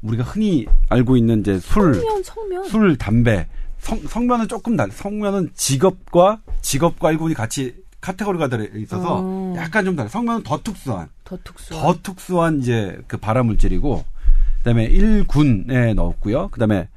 우리가 흔히 알고 있는 이제 술, 성면, 성면. 술, 담배. 성, 성면은 조금 달. 성면은 직업과 직업과 1군이 같이 카테고리가 들어 있어서 어. 약간 좀 달라. 성면은 더 특수한, 더 특수한, 더 특수한 이제 그 발암 물질이고, 그다음에 1군에 넣었고요. 그다음에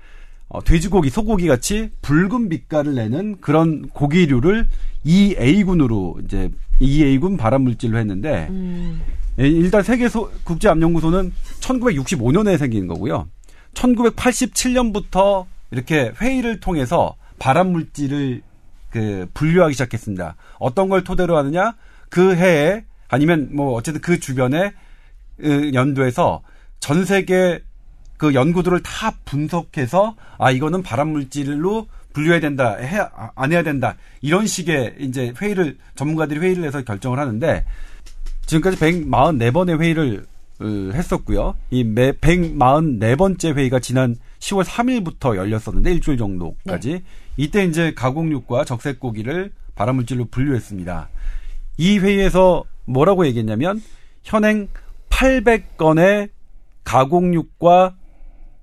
어, 돼지고기, 소고기 같이 붉은 빛깔을 내는 그런 고기류를 2A군으로 이제 2A군 발암 물질로 했는데 음. 예, 일단 세계 소, 국제암연구소는 1965년에 생긴 거고요. 1987년부터 이렇게 회의를 통해서 발암 물질을 그 분류하기 시작했습니다. 어떤 걸 토대로 하느냐? 그 해에 아니면 뭐 어쨌든 그 주변에 그 연도에서 전 세계 그 연구들을 다 분석해서 아 이거는 발암 물질로 분류해야 된다, 해 안 해야 된다 이런 식의 이제 회의를 전문가들이 회의를 해서 결정을 하는데 지금까지 144번의 회의를 했었고요. 이 144번째 회의가 지난 10월 3일부터 열렸었는데 일주일 정도까지 네. 이때 이제 가공육과 적색고기를 발암물질로 분류했습니다. 이 회의에서 뭐라고 얘기했냐면 현행 800건의 가공육과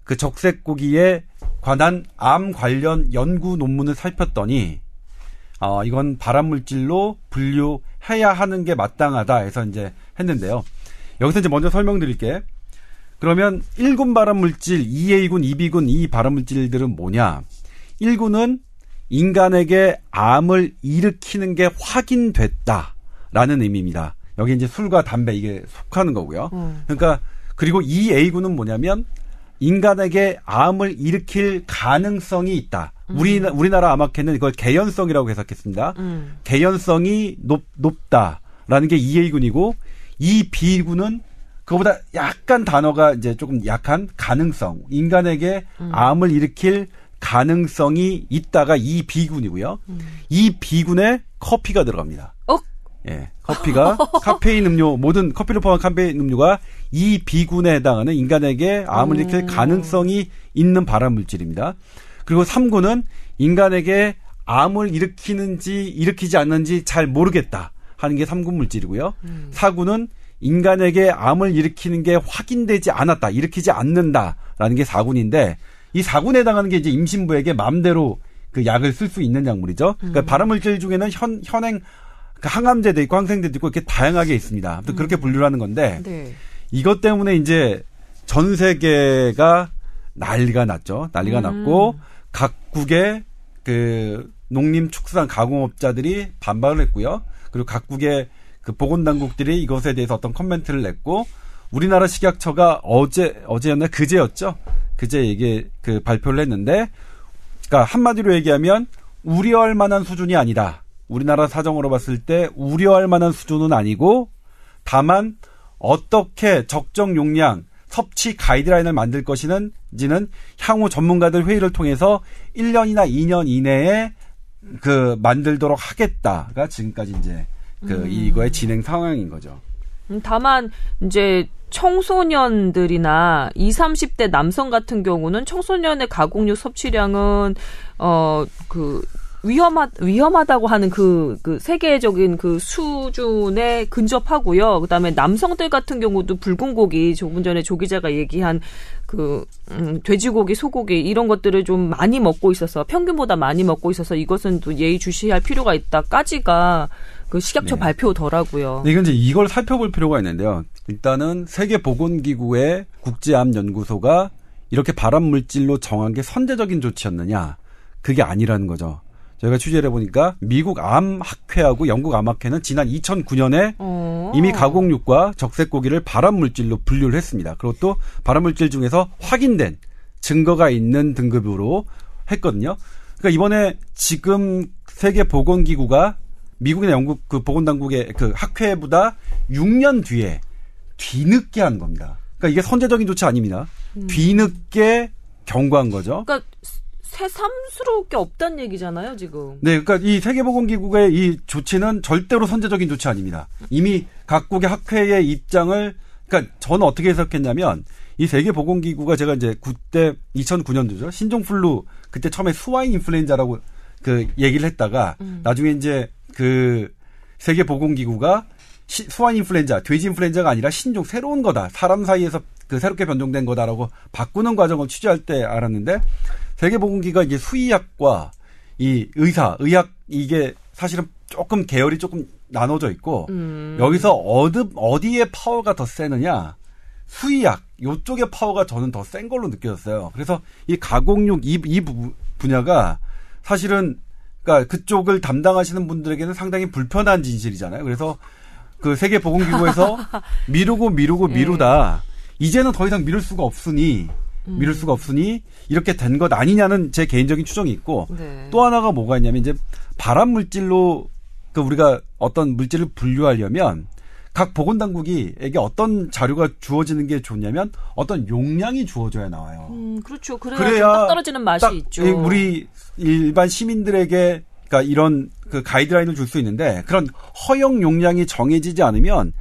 그 적색고기에 관한 암 관련 연구 논문을 살폈더니 어, 이건 발암물질로 분류해야 하는 게 마땅하다 해서 이제 했는데요. 여기서 이제 먼저 설명드릴게. 그러면 1군 발암 물질, 2A군, 2B군 이 발암 물질들은 뭐냐? 1구는 인간에게 암을 일으키는 게 확인됐다라는 의미입니다. 여기 이제 술과 담배 이게 속하는 거고요. 음. 그러니까 그리고 이 A구는 뭐냐면 인간에게 암을 일으킬 가능성이 있다. 음. 우리 우리나라 암학회는 이걸 개연성이라고 해석했습니다. 음. 개연성이 높 높다라는 게이 A군이고 이 B군은 그거보다 약간 단어가 이제 조금 약한 가능성. 인간에게 음. 암을 일으킬 가능성이 있다가 이 B군이고요. 음. 이 B군에 커피가 들어갑니다. 어? 예. 커피가 카페인 음료 모든 커피를 포함한 카페인 음료가 이 B군에 해당하는 인간에게 암을 일으킬 가능성이 있는 발암 물질입니다. 그리고 3군은 인간에게 암을 일으키는지 일으키지 않는지 잘 모르겠다 하는 게 3군 물질이고요. 음. 4군은 인간에게 암을 일으키는 게 확인되지 않았다, 일으키지 않는다라는 게 4군인데 이 4군에 해당하는 게 이제 임신부에게 마음대로 그 약을 쓸 수 있는 약물이죠. 그러니까 음. 발암 물질 중에는 현, 현행 그 항암제도 있고 항생제도 있고 이렇게 다양하게 있습니다. 아무튼 음. 그렇게 분류를 하는 건데 네. 이것 때문에 이제 전 세계가 난리가 났죠. 난리가 음. 났고 각국의 그 농림축산 가공업자들이 반발을 했고요. 그리고 각국의 그 보건당국들이 이것에 대해서 어떤 커멘트를 냈고 우리나라 식약처가 어제 어제였나 그제였죠. 그제 이게 그 발표를 했는데 그러니까 한마디로 얘기하면 우려할 만한 수준이 아니다. 우리나라 사정으로 봤을 때 우려할 만한 수준은 아니고 다만 어떻게 적정 용량 섭취 가이드라인을 만들 것이는지는 향후 전문가들 회의를 통해서 1년이나 2년 이내에 그 만들도록 하겠다가 지금까지 이제 그 음. 이거의 진행 상황인 거죠. 음, 다만 이제 청소년들이나 20, 30대 남성 같은 경우는 청소년의 가공육 섭취량은 어그 위험하 위험하다고 하는 그, 그 세계적인 그 수준에 근접하고요. 그다음에 남성들 같은 경우도 붉은 고기 조금 전에 조 기자가 얘기한 그 음, 돼지고기, 소고기 이런 것들을 좀 많이 먹고 있어서 평균보다 많이 먹고 있어서 이것은 또 예의 주시할 필요가 있다까지가 그 식약처 네. 발표더라고요. 네, 이건 이제 이걸 살펴볼 필요가 있는데요. 일단은 세계보건기구의 국제암연구소가 이렇게 발암 물질로 정한 게 선제적인 조치였느냐? 그게 아니라는 거죠. 저희가 취재를 해보니까 미국 암학회하고 영국 암학회는 지난 2009년에 어. 이미 가공육과 적색고기를 발암 물질로 분류를 했습니다. 그리고 또 발암 물질 중에서 확인된 증거가 있는 등급으로 했거든요. 그러니까 이번에 지금 세계보건기구가 미국이나 영국 그 보건당국의 그 학회보다 6년 뒤에 뒤늦게 한 겁니다. 그러니까 이게 선제적인 조치 아닙니다. 음. 뒤늦게 경고한 거죠. 그러니까 새삼스러울 게 없다는 얘기잖아요, 지금. 네, 그러니까 이 세계보건기구의 이 조치는 절대로 선제적인 조치 아닙니다. 이미 각국의 학회의 입장을 그러니까 저는 어떻게 해석했냐면 이 세계보건기구가 제가 이제 그때 2009년도죠. 신종플루 그때 처음에 스와인 인플루엔자라고 그 얘기를 했다가 음. 나중에 이제 그 세계보건기구가 시, 수완 인플루엔자, 돼지 인플루엔자가 아니라 신종 새로운 거다. 사람 사이에서 그 새롭게 변종된 거다라고 바꾸는 과정을 취재할 때 알았는데 세계보건기가 이게 수의학과 이 의사, 의학 이게 사실은 조금 계열이 조금 나눠져 있고 음. 여기서 어디 어디에 파워가 더 세느냐 수의학 요쪽의 파워가 저는 더 센 걸로 느껴졌어요. 그래서 이 가공육 이, 이 분야가 사실은 그러니까 그쪽을 담당하시는 분들에게는 상당히 불편한 진실이잖아요. 그래서 그 세계보건기구에서 미루고 미루고 예. 미루다 이제는 더 이상 미룰 수가 없으니 음. 미룰 수가 없으니 이렇게 된 것 아니냐는 제 개인적인 추정이 있고 네. 또 하나가 뭐가 있냐면 이제 발암 물질로 그 우리가 어떤 물질을 분류하려면 각 보건당국이에게 어떤 자료가 주어지는 게 좋냐면 어떤 용량이 주어져야 나와요. 음, 그렇죠. 그래야, 그래야 떨어지는 맛이 있죠. 우리 일반 시민들에게 그러니까 이런 그 가이드라인을 줄 수 있는데 그런 허용 용량이 정해지지 않으면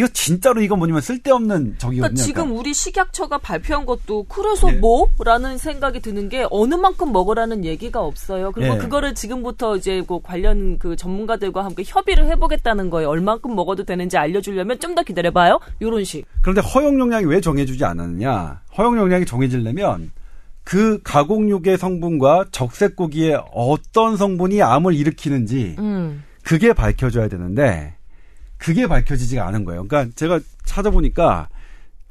이거 진짜로 이거 뭐냐면 쓸데없는 적이거든요. 그러니까 지금 그러니까. 우리 식약처가 발표한 것도 그래서 네. 뭐라는 생각이 드는 게 어느 만큼 먹으라는 얘기가 없어요. 그리고 네. 그거를 지금부터 이제 그 관련 그 전문가들과 함께 협의를 해보겠다는 거예요. 얼만큼 먹어도 되는지 알려주려면 좀 더 기다려봐요. 이런 식. 그런데 허용 용량이 왜 정해주지 않았느냐? 허용 용량이 정해지려면 그 가공육의 성분과 적색 고기의 어떤 성분이 암을 일으키는지 음. 그게 밝혀져야 되는데 그게 밝혀지지가 않은 거예요. 그러니까 제가 찾아보니까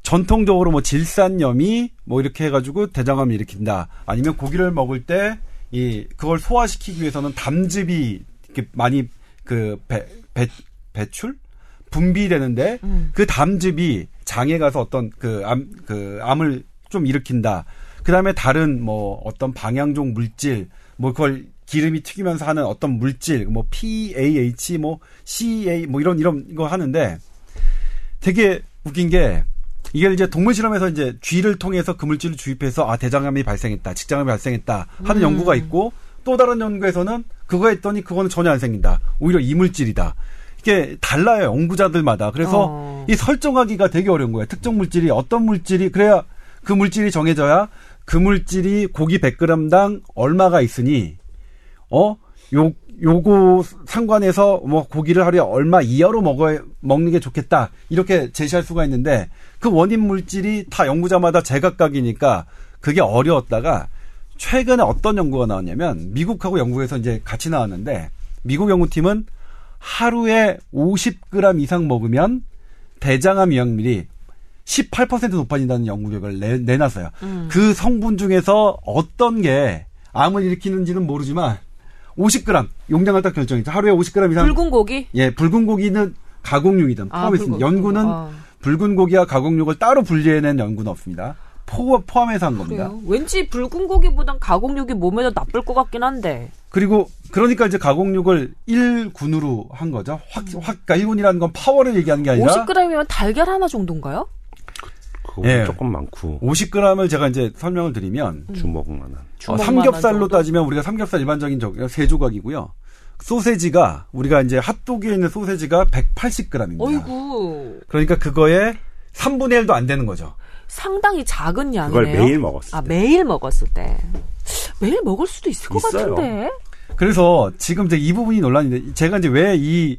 전통적으로 뭐 질산염이 뭐 이렇게 해가지고 대장암을 일으킨다. 아니면 고기를 먹을 때 이 그걸 소화시키기 위해서는 담즙이 이렇게 많이 그 배, 배 배출 분비되는데 음. 그 담즙이 장에 가서 어떤 그 암, 그 암을 좀 일으킨다. 그 다음에 다른 뭐 어떤 방향종 물질, 뭐 그걸 기름이 튀기면서 하는 어떤 물질, 뭐 PAH, 뭐 CA, 뭐 이런 이런 거 하는데 되게 웃긴 게 이게 이제 동물 실험에서 이제 쥐를 통해서 그 물질을 주입해서 아 대장암이 발생했다, 직장암이 발생했다 하는 음. 연구가 있고 또 다른 연구에서는 그거 했더니 그거는 전혀 안 생긴다. 오히려 이물질이다. 이게 달라요 연구자들마다. 그래서 어. 이 설정하기가 되게 어려운 거예요. 특정 물질이 어떤 물질이 그래야 그 물질이 정해져야 그 물질이 고기 100g당 얼마가 있으니 어 요 요거 상관해서 뭐 고기를 하루에 얼마 이하로 먹어 먹는 게 좋겠다 이렇게 제시할 수가 있는데 그 원인 물질이 다 연구자마다 제각각이니까 그게 어려웠다가 최근에 어떤 연구가 나왔냐면 미국하고 영국에서 이제 같이 나왔는데 미국 연구팀은 하루에 50g 이상 먹으면 대장암 위험률이 18% 높아진다는 연구 결과를 내, 내놨어요. 음. 그 성분 중에서 어떤 게 암을 일으키는지는 모르지만 50g 용량을 딱 결정했죠. 하루에 50g 이상. 붉은 고기? 예, 붉은 고기는 가공육이든 아, 포함했습니다. 아, 연구는 아. 붉은 고기와 가공육을 따로 분리해낸 연구는 없습니다. 포, 포함해서 한 겁니다. 그래요? 왠지 붉은 고기보단 가공육이 몸에 더 나쁠 것 같긴 한데. 그리고 그러니까 이제 가공육을 1군으로 한 거죠. 확, 음. 확, 그러니까 1군이라는 건 파워를 얘기하는 게 아니라. 50g이면 달걀 하나 정도인가요? 그거 예. 조금 많고. 50g을 제가 이제 설명을 드리면. 음. 주먹만한. 어, 삼겹살로 따지면 우리가 삼겹살 일반적인 저, 세 조각이고요. 소세지가 우리가 이제 핫도그에 있는 소세지가 180g입니다. 어이구. 그러니까 그거에 3분의 1도 안 되는 거죠. 상당히 작은 양이네요. 그걸 매일 먹었을 아, 때. 매일 먹었을 때. 매일 먹을 수도 있을 것 있어요. 같은데. 그래서 지금 이제 이 부분이 논란인데 제가 이제 왜 이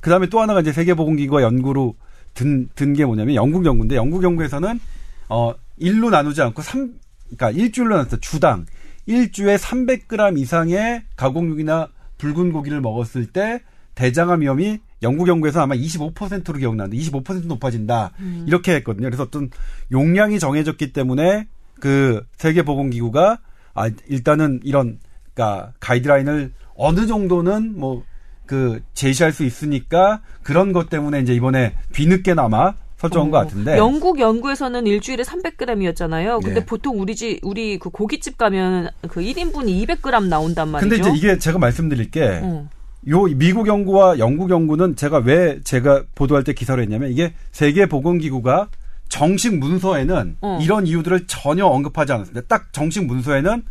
그다음에 또 하나가 이제 세계보건기구가 연구로 든 든 게 뭐냐면 영국 연구인데 영국 연구에서는 어 일로 나누지 않고 3 그러니까 일주일로 나눴어 주당 일주에 300g 이상의 가공육이나 붉은 고기를 먹었을 때 대장암 위험이 영국 연구에서 아마 25%로 기억나는데 25% 높아진다 음. 이렇게 했거든요. 그래서 어떤 용량이 정해졌기 때문에 그 세계보건기구가 아 일단은 이런 그러니까 가이드라인을 어느 정도는 뭐 그 제시할 수 있으니까 그런 것 때문에 이제 이번에 뒤늦게나마 설정한 어, 것 같은데. 영국 연구에서는 일주일에 300g이었잖아요. 근데 네. 보통 우리 집 우리 그 고깃집 가면 그 1인분이 200g 나온단 말이죠. 근데 이제 이게 제가 말씀드릴 게 어. 요 미국 연구와 영국 연구는 제가 왜 제가 보도할 때 기사를 했냐면 이게 세계 보건 기구가 정식 문서에는 어. 이런 이유들을 전혀 언급하지 않았습니다. 딱 정식 문서에는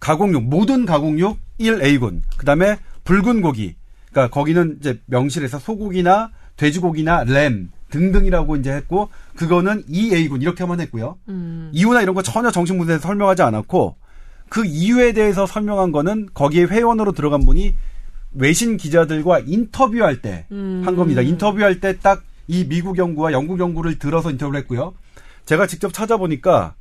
가공육 모든 가공육 1A군. 그다음에 붉은 고기. 그러니까 거기는 이제 명실에서 소고기나 돼지고기나 램 등등이라고 이제 했고 그거는 2A군 이렇게만 했고요. 음. 이유나 이런 거 전혀 정식 문서에서 설명하지 않았고 그 이유에 대해서 설명한 거는 거기에 회원으로 들어간 분이 외신 기자들과 인터뷰할 때한 음. 겁니다. 인터뷰할 때 딱 이 미국 연구와 영국 연구를 들어서 인터뷰를 했고요. 제가 직접 찾아보니까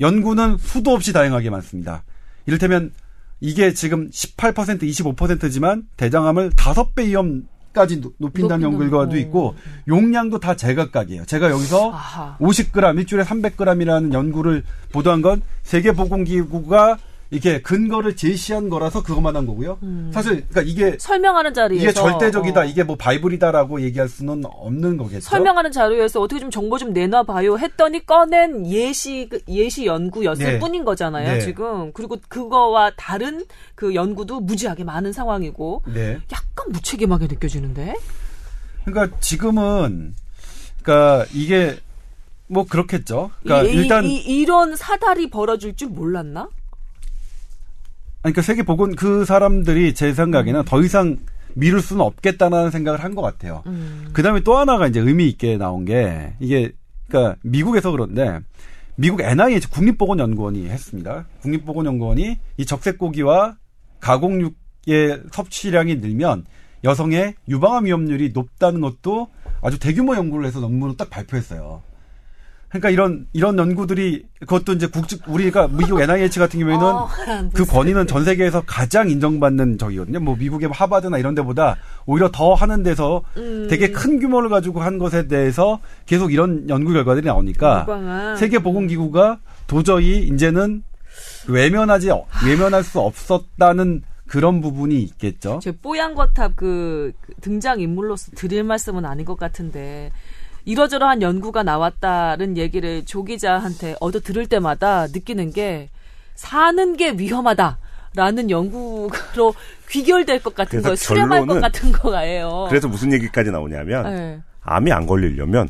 연구는 수도 없이 다양하게 많습니다. 이를테면 이게 지금 18% 25%지만 대장암을 5배 위험 까지 높인다는 연구 결과도 있고 용량도 다 제각각이에요. 제가 여기서 아하. 50g 일주일에 300g이라는 연구를 보도한 건 세계보건기구가 이게 근거를 제시한 거라서 그것만 한 거고요. 음. 사실 그러니까 이게 설명하는 자리에서 이게 절대적이다, 어. 이게 뭐 바이블이다라고 얘기할 수는 없는 거겠죠. 설명하는 자료에서 어떻게 좀 정보 좀 내놔 봐요 했더니 꺼낸 예시 그 예시 연구였을 네. 뿐인 거잖아요, 네. 지금. 그리고 그거와 다른 그 연구도 무지하게 많은 상황이고 네. 약간 무책임하게 느껴지는데. 그러니까 지금은 그러니까 이게 뭐 그렇겠죠. 그러니까 이, 일단 이, 이런 사달이 벌어질 줄 몰랐나? 그러니까 세계보건 그 사람들이 제 생각에는 음. 더 이상 미룰 수는 없겠다는 생각을 한 것 같아요. 음. 그 다음에 또 하나가 이제 의미 있게 나온 게 이게 그러니까 미국에서 그런데 미국 NIH 국립보건연구원이 했습니다. 국립보건연구원이 이 적색고기와 가공육의 섭취량이 늘면 여성의 유방암 위험률이 높다는 것도 아주 대규모 연구를 해서 논문을 딱 발표했어요. 그러니까 이런 이런 연구들이 그것도 이제 국직 우리가 미국 NIH 같은 경우에는 어, 그 권위는 전 세계에서 가장 인정받는 적이거든요. 뭐 미국의 하버드나 이런 데보다 오히려 더 하는 데서 음. 되게 큰 규모를 가지고 한 것에 대해서 계속 이런 연구 결과들이 나오니까 세계 보건 기구가 도저히 이제는 외면하지 외면할 수 없었다는 그런 부분이 있겠죠. 제 뽀얀 거탑 그 등장 인물로서 드릴 말씀은 아닌 것 같은데 이러저러한 연구가 나왔다는 얘기를 조 기자한테 얻어 들을 때마다 느끼는 게 사는 게 위험하다. 라는 연구로 귀결될 것 같은 거예요. 수렴할 것 같은 거예요. 그래서 무슨 얘기까지 나오냐면 네. 암이 안 걸리려면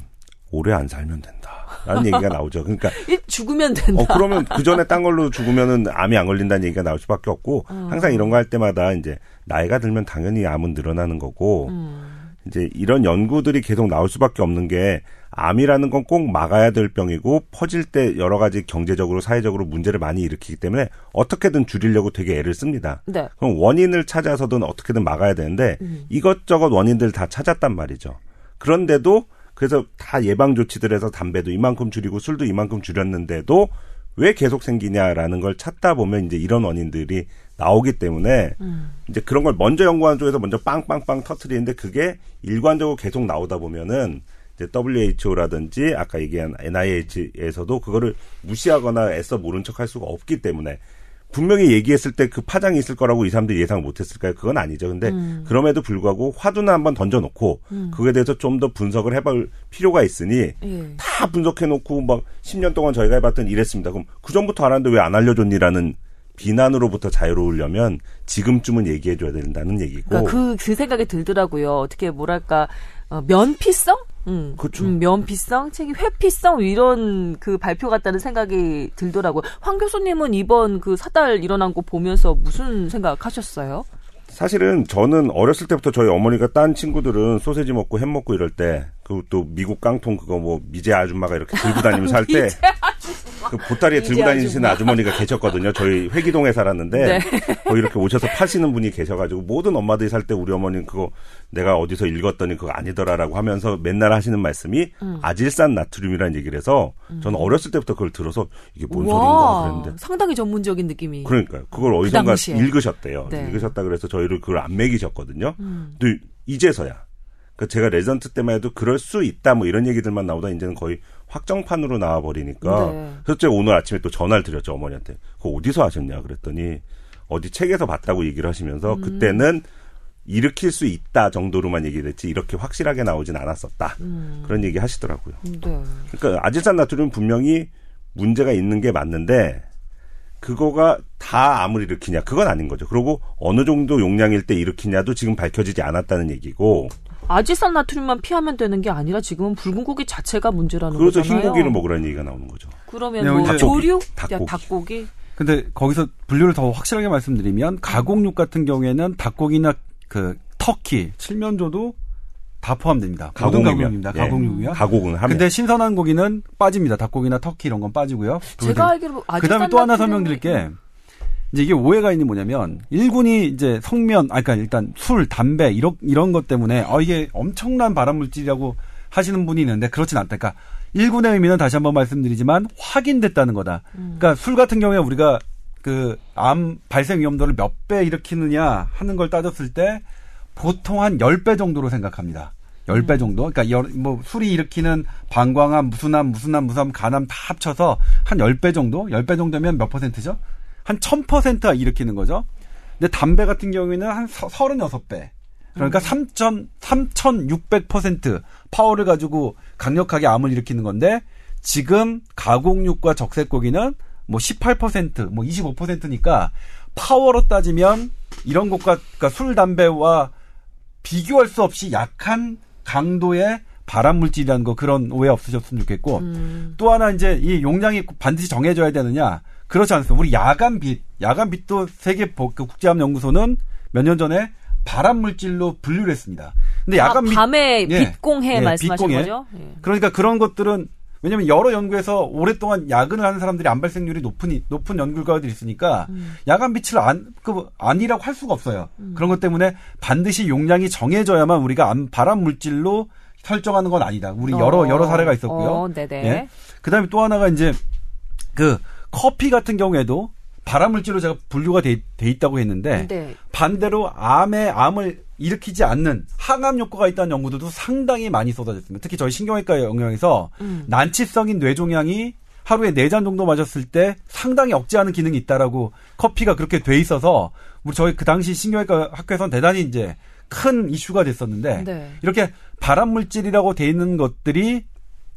오래 안 살면 된다. 라는 얘기가 나오죠. 그러니까 죽으면 된다. 어 그러면 그 전에 딴 걸로 죽으면은 암이 안 걸린다는 얘기가 나올 수밖에 없고 어. 항상 이런 거 할 때마다 이제 나이가 들면 당연히 암은 늘어나는 거고 음. 이제 이런 연구들이 계속 나올 수밖에 없는 게 암이라는 건 꼭 막아야 될 병이고 퍼질 때 여러 가지 경제적으로 사회적으로 문제를 많이 일으키기 때문에 어떻게든 줄이려고 되게 애를 씁니다. 네. 그럼 원인을 찾아서든 어떻게든 막아야 되는데 음. 이것저것 원인들 다 찾았단 말이죠. 그런데도 그래서 다 예방 조치들 해서 담배도 이만큼 줄이고 술도 이만큼 줄였는데도 왜 계속 생기냐라는 걸 찾다 보면 이제 이런 원인들이 나오기 때문에 음. 이제 그런 걸 먼저 연구하는 쪽에서 먼저 빵빵빵 터트리는데 그게 일관적으로 계속 나오다 보면은 이제 WHO라든지 아까 얘기한 NIH에서도 그거를 무시하거나 애써 모른 척할 수가 없기 때문에 분명히 얘기했을 때 그 파장이 있을 거라고 이 사람들이 예상 못했을까요? 그건 아니죠. 근데 음. 그럼에도 불구하고 화두는 한번 던져놓고 음. 그거에 대해서 좀 더 분석을 해볼 필요가 있으니 예. 다 분석해놓고 막 10년 동안 저희가 해봤던 이랬습니다. 그럼 그 전부터 알았는데 왜 안 알려줬니라는 비난으로부터 자유로우려면 지금쯤은 얘기해줘야 된다는 얘기고. 그러니까 그, 그 생각이 들더라고요. 어떻게 뭐랄까 어, 면피성? 음, 그렇죠. 음, 면피성, 책이 회피성 이런 그 발표 같다는 생각이 들더라고요. 황 교수님은 이번 그 사달 일어난 거 보면서 무슨 생각하셨어요? 사실은 저는 어렸을 때부터 저희 어머니가 딴 친구들은 소세지 먹고 햄 먹고 이럴 때, 그또 미국 깡통 그거 뭐 미제 아줌마가 이렇게 들고 다니면서 할 때, 그 보따리에 들고 다니시는 아주머니가 계셨거든요. 저희 회기동에 살았는데, 네. 거 이렇게 오셔서 파시는 분이 계셔가지고 모든 엄마들이 살 때 우리 어머니는 그거 내가 어디서 읽었더니 그거 아니더라라고 하면서 맨날 하시는 말씀이 음. 아질산 나트륨이라는 얘기를 해서 저는 어렸을 때부터 그걸 들어서 이게 뭔 소리인가 그랬는데 상당히 전문적인 느낌이. 그러니까요. 그걸 어디선가 그 읽으셨대요. 네. 읽으셨다 그래서 저희를 그걸 안 먹이셨거든요. 음. 또 이제서야. 그 제가 레전트 때만 해도 그럴 수 있다 뭐 이런 얘기들만 나오다 이제는 거의 확정판으로 나와 버리니까 네. 그래서 제가 오늘 아침에 또 전화를 드렸죠 어머니한테 그거 어디서 하셨냐 그랬더니 어디 책에서 봤다고 얘기를 하시면서 음. 그때는 일으킬 수 있다 정도로만 얘기됐지 이렇게 확실하게 나오진 않았었다 음. 그런 얘기 하시더라고요. 네. 그러니까 아질산 나트륨 분명히 문제가 있는 게 맞는데 그거가 다 암을 일으키냐 그건 아닌 거죠. 그리고 어느 정도 용량일 때 일으키냐도 지금 밝혀지지 않았다는 얘기고. 아질산 나트륨만 피하면 되는 게 아니라 지금은 붉은 고기 자체가 문제라는 그래서 거잖아요. 흰 고기를 먹으라는 얘기가 나오는 거죠. 그러면 네, 뭐 조류, 닭고기. 닭고기. 근데 거기서 분류를 더 확실하게 말씀드리면 가공육 같은 경우에는 닭고기나 그 터키, 칠면조도 다 포함됩니다. 모든 가공육입니다. 예. 가공육이요. 가공은 하면. 근데 신선한 고기는 빠집니다. 닭고기나 터키 이런 건 빠지고요. 제가 알기로 그다음에 또 하나 설명드릴 게. 이제 이게 오해가 있는 뭐냐면 일군이 이제 성면, 아 그러니까 일단 술, 담배 이런 이런 것 때문에 어 이게 엄청난 발암 물질이라고 하시는 분이 있는데 그렇진 않다. 그러니까 일군의 의미는 다시 한번 말씀드리지만 확인됐다는 거다. 음. 그러니까 술 같은 경우에 우리가 그 암 발생 위험도를 몇 배 일으키느냐 하는 걸 따졌을 때 보통 한 10배 정도로 생각합니다. 10배 음. 정도? 그러니까 여, 뭐 술이 일으키는 방광암, 무순암, 무순암, 무삼, 간암 다 합쳐서 한 10배 정도? 10배 정도면 몇 퍼센트죠? 한 1000%가 일으키는 거죠. 근데 담배 같은 경우에는 한 36배. 그러니까 음. 3,000, 3,600% 파워를 가지고 강력하게 암을 일으키는 건데 지금 가공육과 적색고기는 뭐 18%, 뭐 25%니까 파워로 따지면 이런 것과 그러니까 술, 담배와 비교할 수 없이 약한 강도의 발암 물질이라는 거 그런 오해 없으셨으면 좋겠고 음. 또 하나 이제 이 용량이 반드시 정해져야 되느냐 그렇지 않습니다. 우리 야간빛 야간빛도 세계 그 국제암 연구소는 몇 년 전에 발암 물질로 분류를 했습니다. 근데 야간 아, 밤에 예, 빛공해 예, 말씀하신 빛공해. 거죠? 예. 그러니까 그런 것들은 왜냐하면 여러 연구에서 오랫동안 야근을 하는 사람들이 암 발생률이 높은 높은 연구 결과들이 있으니까 음. 야간 빛을 안그 아니라고 할 수가 없어요. 음. 그런 것 때문에 반드시 용량이 정해져야만 우리가 암 발암 물질로 설정하는 건 아니다. 우리 여러 어. 여러 사례가 있었고요. 어, 네네. 예. 그다음에 또 하나가 이제 그 커피 같은 경우에도 발암물질로 제가 분류가 돼, 돼 있다고 했는데 네. 반대로 암에 암을 일으키지 않는 항암 효과가 있다는 연구들도 상당히 많이 쏟아졌습니다. 특히 저희 신경외과 영역에서 음. 난치성인 뇌종양이 하루에 네 잔 정도 마셨을 때 상당히 억제하는 기능이 있다라고 커피가 그렇게 돼 있어서 우리 저희 그 당시 신경외과 학교에서는 대단히 이제 큰 이슈가 됐었는데 네. 이렇게 발암 물질이라고 돼 있는 것들이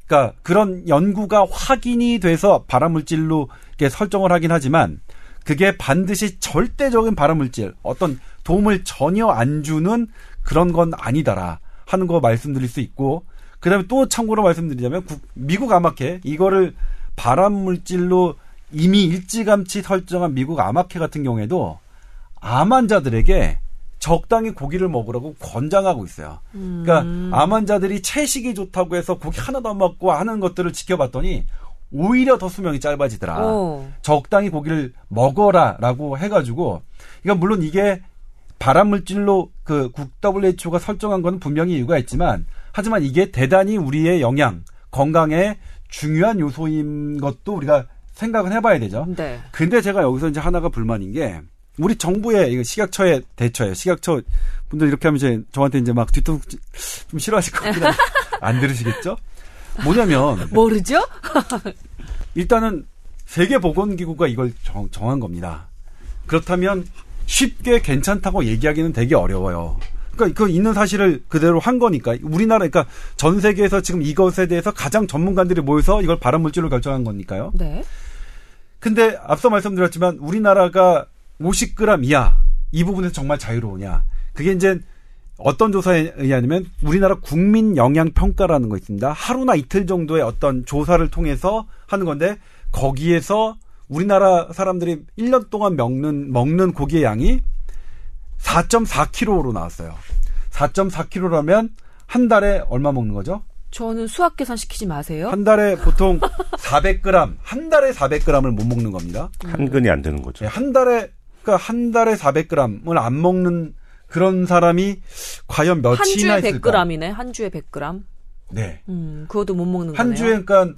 그러니까 그런 연구가 확인이 돼서 발암 물질로 이렇게 설정을 하긴 하지만 그게 반드시 절대적인 발암 물질 어떤 도움을 전혀 안 주는 그런 건 아니다라 하는 거 말씀드릴 수 있고 그다음에 또 참고로 말씀드리자면 미국 암학회 이거를 발암 물질로 이미 일찌감치 설정한 미국 암학회 같은 경우에도 암 환자들에게 적당히 고기를 먹으라고 권장하고 있어요. 그러니까 음. 암 환자들이 채식이 좋다고 해서 고기 하나도 안 먹고 하는 것들을 지켜봤더니 오히려 더 수명이 짧아지더라. 오. 적당히 고기를 먹어라라고 해가지고, 그러니까 물론 이게 발암 물질로 그 WHO가 설정한 건 분명히 이유가 있지만, 하지만 이게 대단히 우리의 영양, 건강에 중요한 요소인 것도 우리가 생각은 해봐야 되죠. 네. 근데 제가 여기서 이제 하나가 불만인 게 우리 정부의 이거 식약처의 대처예요. 식약처 분들 이렇게 하면 이제 저한테 이제 막 뒤통 좀 싫어하실 한데 안 들으시겠죠? 뭐냐면 모르죠? 일단은 세계보건기구가 이걸 정, 정한 겁니다. 그렇다면 쉽게 괜찮다고 얘기하기는 되게 어려워요. 그러니까 그 있는 사실을 그대로 한 거니까 우리나라 그러니까 전 세계에서 지금 이것에 대해서 가장 전문가들이 모여서 이걸 발암 물질로 결정한 거니까요. 네. 근데 앞서 말씀드렸지만 우리나라가 50g 이하 이 부분에서 정말 자유로우냐? 그게 이제 어떤 조사에 의하면 우리나라 국민 영양 평가라는 거 있습니다. 하루나 이틀 정도의 어떤 조사를 통해서 하는 건데 거기에서 우리나라 사람들이 1년 동안 먹는 먹는 고기의 양이 4.4kg로 나왔어요. 4.4kg라면 한 달에 얼마 먹는 거죠? 저는 수학 계산 시키지 마세요. 한 달에 보통 400g, 한 달에 400g을 못 먹는 겁니다. 한 근이 안 되는 거죠. 네, 한 달에 그러니까 한 달에 400g을 안 먹는 그런 사람이 과연 몇이나 한 주에 100g이네. 한 주에 100g. 네. 음, 그것도 못 먹는 한 거네요. 주에 그러니까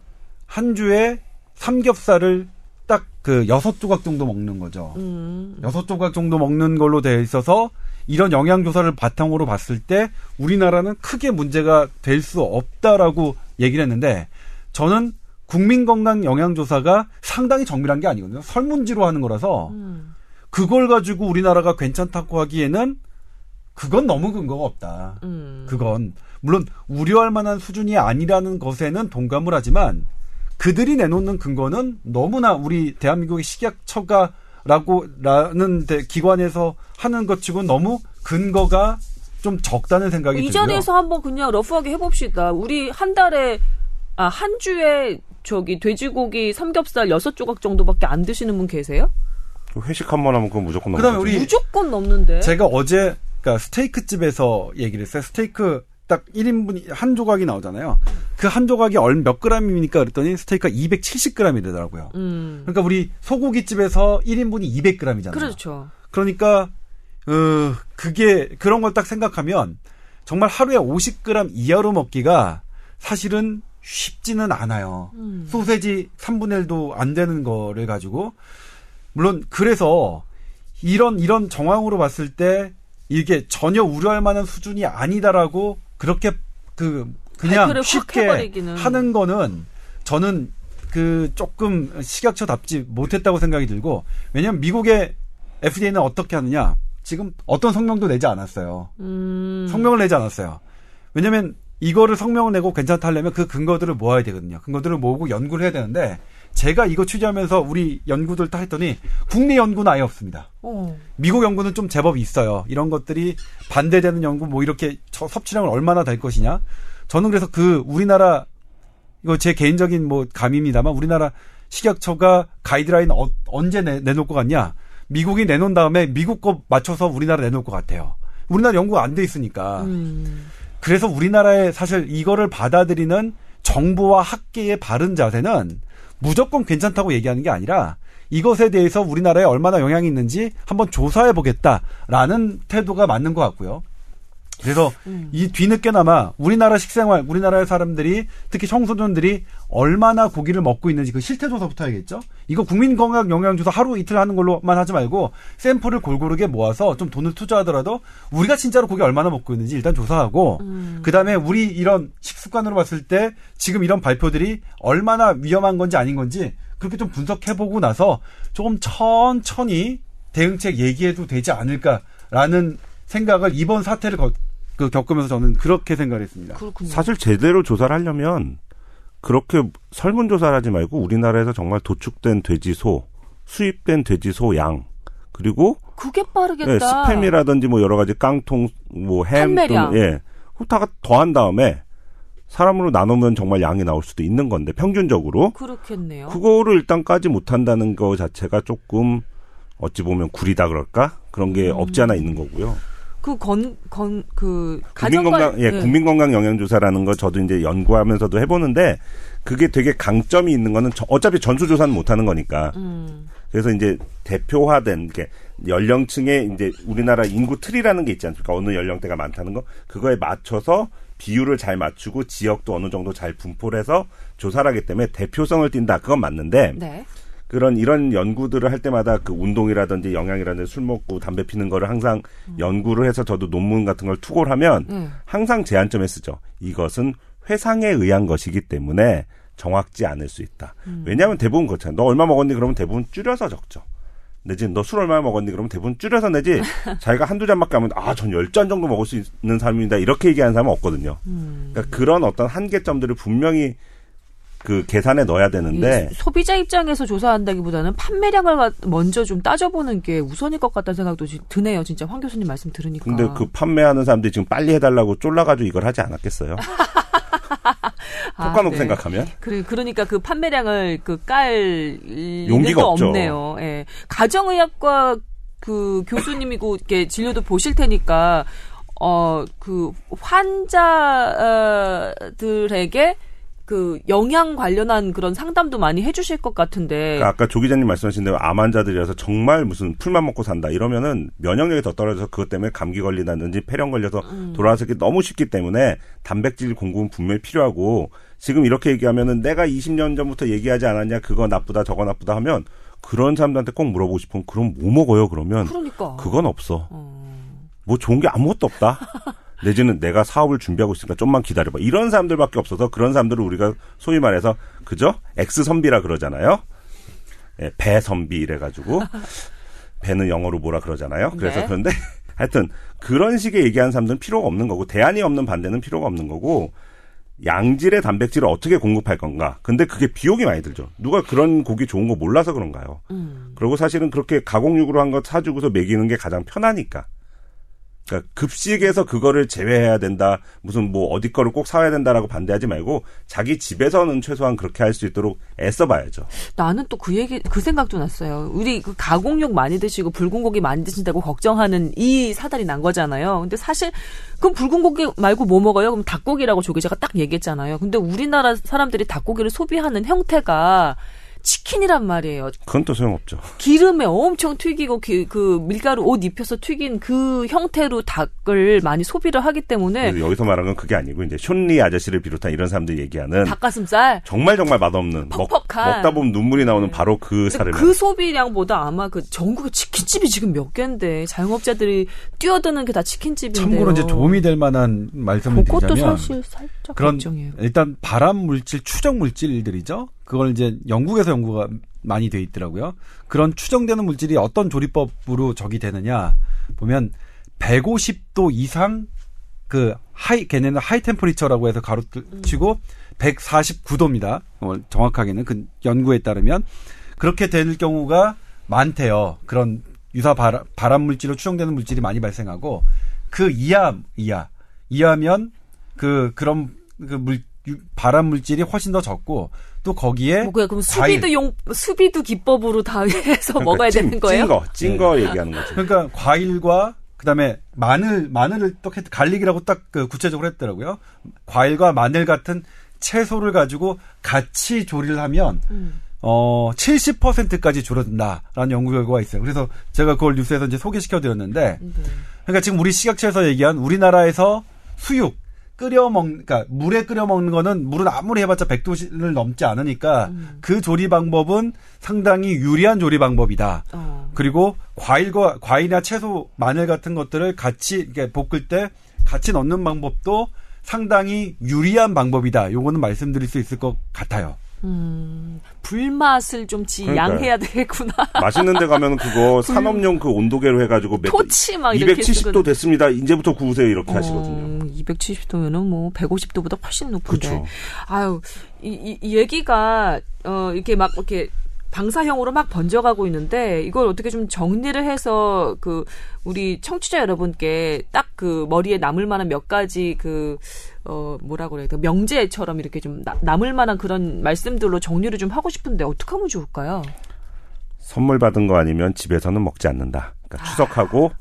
한 주에 삼겹살을 딱 그 여섯 조각 정도 먹는 거죠. 음. 여섯 조각 정도 먹는 걸로 되어 있어서 이런 영양 조사를 바탕으로 봤을 때 우리나라는 크게 문제가 될 수 없다라고 얘기를 했는데 저는 국민건강 영양조사가 상당히 정밀한 게 아니거든요. 설문지로 하는 거라서 음. 그걸 가지고 우리나라가 괜찮다고 하기에는 그건 너무 근거가 없다. 음. 그건 물론 우려할 만한 수준이 아니라는 것에는 동감을 하지만 그들이 내놓는 근거는 너무나 우리 대한민국의 식약처가라고 라는 기관에서 하는 것 치고 너무 근거가 좀 적다는 생각이 들고요. 이 자리에서 한번 그냥 러프하게 해봅시다. 우리 한 달에 아 한 주에 저기 돼지고기 삼겹살 여섯 조각 정도밖에 안 드시는 분 계세요? 회식 한 번 하면 그건 무조건 넘는 그다음에 우리 무조건 넘는데. 제가 어제 그러니까 스테이크 집에서 얘기를 했어요. 스테이크 딱 1인분 한 조각이 나오잖아요. 그 한 조각이 얼몇 그램입니까? 그랬더니 스테이크가 270g이 되더라고요. 음. 그러니까 우리 소고기 집에서 1인분이 200g이잖아요. 그렇죠. 그러니까 어 그게 그런 걸 딱 생각하면 정말 하루에 50g 이하로 먹기가 사실은 쉽지는 않아요. 음. 소세지 3분의 1도 안 되는 거를 가지고 물론 그래서 이런 이런 정황으로 봤을 때 이게 전혀 우려할 만한 수준이 아니다라고 그렇게 그 그냥 쉽게 하는 거는 저는 그 조금 식약처답지 못했다고 생각이 들고 왜냐하면 미국의 FDA는 어떻게 하느냐 지금 어떤 성명도 내지 않았어요. 음. 성명을 내지 않았어요. 왜냐하면 이거를 성명을 내고 괜찮다 하려면 그 근거들을 모아야 되거든요. 근거들을 모으고 연구를 해야 되는데 제가 이거 취재하면서 우리 연구들 다 했더니 국내 연구는 아예 없습니다. 어. 미국 연구는 좀 제법 있어요. 이런 것들이 반대되는 연구 뭐 이렇게 섭취량을 얼마나 될 것이냐. 저는 그래서 그 우리나라 이거 제 개인적인 뭐 감입니다만 우리나라 식약처가 가이드라인 어, 언제 내, 내놓을 것 같냐. 미국이 내놓은 다음에 미국 거 맞춰서 우리나라 내놓을 것 같아요. 우리나라 연구가 안 돼 있으니까. 음. 그래서 우리나라에 사실 이거를 받아들이는 정부와 학계의 바른 자세는 무조건 괜찮다고 얘기하는 게 아니라 이것에 대해서 우리나라에 얼마나 영향이 있는지 한번 조사해 보겠다라는 태도가 맞는 것 같고요. 그래서 음. 이 뒤늦게나마 우리나라 식생활, 우리나라의 사람들이 특히 청소년들이 얼마나 고기를 먹고 있는지 그 실태 조사부터 해야겠죠. 이거 국민 건강 영양 조사 하루 이틀 하는 걸로만 하지 말고 샘플을 골고루게 모아서 좀 돈을 투자하더라도 우리가 진짜로 고기 얼마나 먹고 있는지 일단 조사하고 음. 그다음에 우리 이런 식습관으로 봤을 때 지금 이런 발표들이 얼마나 위험한 건지 아닌 건지 그렇게 좀 분석해보고 나서 조금 천천히 대응책 얘기해도 되지 않을까라는 생각을 이번 사태를 거, 그 겪으면서 저는 그렇게 생각했습니다. 그렇군요. 사실 제대로 조사를 하려면 그렇게 설문조사를 하지 말고 우리나라에서 정말 도축된 돼지 소, 수입된 돼지 소 양, 그리고 그게 빠르겠다. 예, 스팸이라든지 뭐 여러 가지 깡통, 뭐 햄, 또, 예, 다 더한 다음에 사람으로 나누면 정말 양이 나올 수도 있는 건데 평균적으로 그렇겠네요. 그거를 일단 까지 못한다는 거 자체가 조금 어찌 보면 구리다 그럴까 그런 게 음. 없지 않아 있는 거고요. 그 건 건그 국민건강 예 네. 국민 건강 영양 조사라는 거 저도 이제 연구하면서도 해보는데 그게 되게 강점이 있는 거는 어차피 전수 조사는 못하는 거니까. 음. 그래서 이제 대표화된 게 연령층에 이제 우리나라 인구 틀이라는 게 있지 않습니까? 어느 연령대가 많다는 거 그거에 맞춰서 비율을 잘 맞추고 지역도 어느 정도 잘 분포를 해서 조사를 하기 때문에 대표성을 띈다. 그건 맞는데 네. 그런 이런 연구들을 할 때마다 그 운동이라든지 영양이라든지 술 먹고 담배 피는 거를 항상 음. 연구를 해서 저도 논문 같은 걸 투고를 하면 음. 항상 제한점에 쓰죠. 이것은 회상에 의한 것이기 때문에 정확지 않을 수 있다. 음. 왜냐하면 대부분 그렇잖아요. 너 얼마 먹었니? 그러면 대부분 줄여서 적죠. 내지 너 술 얼마 먹었니? 그러면 대부분 줄여서 내지 자기가 한두 잔밖에 하면 아, 전 열 잔 정도 먹을 수 있는 사람입니다. 이렇게 얘기하는 사람은 없거든요. 음. 그러니까 그런 어떤 한계점들을 분명히 그 계산에 넣어야 되는데 소비자 입장에서 조사한다기보다는 판매량을 먼저 좀 따져보는 게 우선일 것 같다는 생각도 드네요. 진짜 황 교수님 말씀 들으니까. 근데 그 판매하는 사람들이 지금 빨리 해달라고 쫄라가지고 이걸 하지 않았겠어요? 톡까놓고 아, 네. 생각하면. 그래, 그러니까 그 판매량을 그 깔 용기가 없네요. 예. 가정의학과 그 교수님이고 이렇게 진료도 보실 테니까 어 그 환자들에게 그 영양 관련한 그런 상담도 많이 해주실 것 같은데. 그러니까 아까 조 기자님 말씀하신 대로 암 환자들이라서 정말 무슨 풀만 먹고 산다 이러면은 면역력이 더 떨어져서 그것 때문에 감기 걸리다든지 폐렴 걸려서 음. 돌아서기 너무 쉽기 때문에 단백질 공급은 분명히 필요하고 지금 이렇게 얘기하면은 내가 20년 전부터 얘기하지 않았냐 그거 나쁘다 저거 나쁘다 하면 그런 사람들한테 꼭 물어보고 싶은 그럼 뭐 먹어요 그러면 그러니까. 그건 없어. 어. 뭐 좋은 게 아무것도 없다. 내지는 내가 사업을 준비하고 있으니까 좀만 기다려봐. 이런 사람들밖에 없어서 그런 사람들을 우리가 소위 말해서 그죠? 엑스 선비라 그러잖아요. 예, 배 선비 이래가지고 배는 영어로 뭐라 그러잖아요. 그래서 네. 그런데 하여튼 그런 식의 얘기하는 사람들은 필요가 없는 거고 대안이 없는 반대는 필요가 없는 거고 양질의 단백질을 어떻게 공급할 건가. 근데 그게 비용이 많이 들죠. 누가 그런 고기 좋은 거 몰라서 그런가요? 음. 그리고 사실은 그렇게 가공육으로 한거 사주고서 먹이는 게 가장 편하니까. 그러니까 급식에서 그거를 제외해야 된다. 무슨 뭐 어디 거를 꼭 사야 된다라고 반대하지 말고 자기 집에서는 최소한 그렇게 할 수 있도록 애써 봐야죠. 나는 또 그 얘기 그 생각도 났어요. 우리 그 가공육 많이 드시고 붉은 고기 많이 드신다고 걱정하는 이 사달이 난 거잖아요. 근데 사실 그럼 붉은 고기 말고 뭐 먹어요? 그럼 닭고기라고 조 기자가 딱 얘기했잖아요. 근데 우리나라 사람들이 닭고기를 소비하는 형태가 치킨이란 말이에요. 그건 또 소용없죠. 기름에 엄청 튀기고 그, 그 밀가루 옷 입혀서 튀긴 그 형태로 닭을 많이 소비를 하기 때문에 여기서 말하는 건 그게 아니고 이제 숀리 아저씨를 비롯한 이런 사람들 얘기하는 닭가슴살 정말 정말 맛없는 먹, 다 보면 눈물이 나오는 네. 바로 그 살을 그 소비량보다 아마 그 전국에 치킨집이 지금 몇 개인데 자영업자들이 뛰어드는 게 다 치킨집인데 참고로 이제 도움이 될 만한 말씀을 드리자면 그것도 사실 살짝 그런 걱정이에요. 일단 발암 물질 추정 물질들이죠. 그걸 이제 영국에서 연구가 많이 돼 있더라고요. 그런 추정되는 물질이 어떤 조리법으로 적이 되느냐 보면 150도 이상 그 high 걔네는 high temperature라고 해서 괄호치고 149도입니다. 어, 정확하게는 그 연구에 따르면 그렇게 될 경우가 많대요. 그런 유사 발암, 발암 물질로 추정되는 물질이 많이 발생하고 그 이하 이하 이하면 그 그런 그 물 발암 물질이 훨씬 더 적고 또 거기에 뭐 그럼 수비도 용 수비도 기법으로 다 해서 그러니까 먹어야 찐, 되는 거예요? 찐거 찐거 네. 얘기하는 거죠. 그러니까 과일과 그다음에 마늘 마늘을 또 갈릭이라고 딱 그 구체적으로 했더라고요. 과일과 마늘 같은 채소를 가지고 같이 조리를 하면 음. 어 70%까지 줄어든다라는 연구 결과가 있어요. 그래서 제가 그걸 뉴스에서 이제 소개시켜 드렸는데 네. 그러니까 지금 우리 식약처에서 얘기한 우리나라에서 수육 끓여 먹, 그러니까 물에 끓여 먹는 거는 물은 아무리 해봤자 100도를 넘지 않으니까 음. 그 조리 방법은 상당히 유리한 조리 방법이다. 어. 그리고 과일과 과일이나 채소, 마늘 같은 것들을 같이 이렇게 볶을 때 같이 넣는 방법도 상당히 유리한 방법이다. 요거는 말씀드릴 수 있을 것 같아요. 음, 불맛을 좀 지양해야 되겠구나. 맛있는 데 가면 그거 산업용 그 온도계로 해가지고 토치 막 270도 됐습니다. 이제부터 구우세요. 이렇게 어, 하시거든요. 270도면은 뭐 150도보다 훨씬 높은데. 그쵸. 아유, 이, 이, 이 얘기가, 어, 이렇게 막, 이렇게 방사형으로 막 번져가고 있는데 이걸 어떻게 좀 정리를 해서 그 우리 청취자 여러분께 딱 그 머리에 남을 만한 몇 가지 그 어 뭐라 그래야 돼 명제처럼 이렇게 좀 나, 남을 만한 그런 말씀들로 정리를 좀 하고 싶은데 어떻게 하면 좋을까요? 선물 받은 거 아니면 집에서는 먹지 않는다. 그러니까 추석하고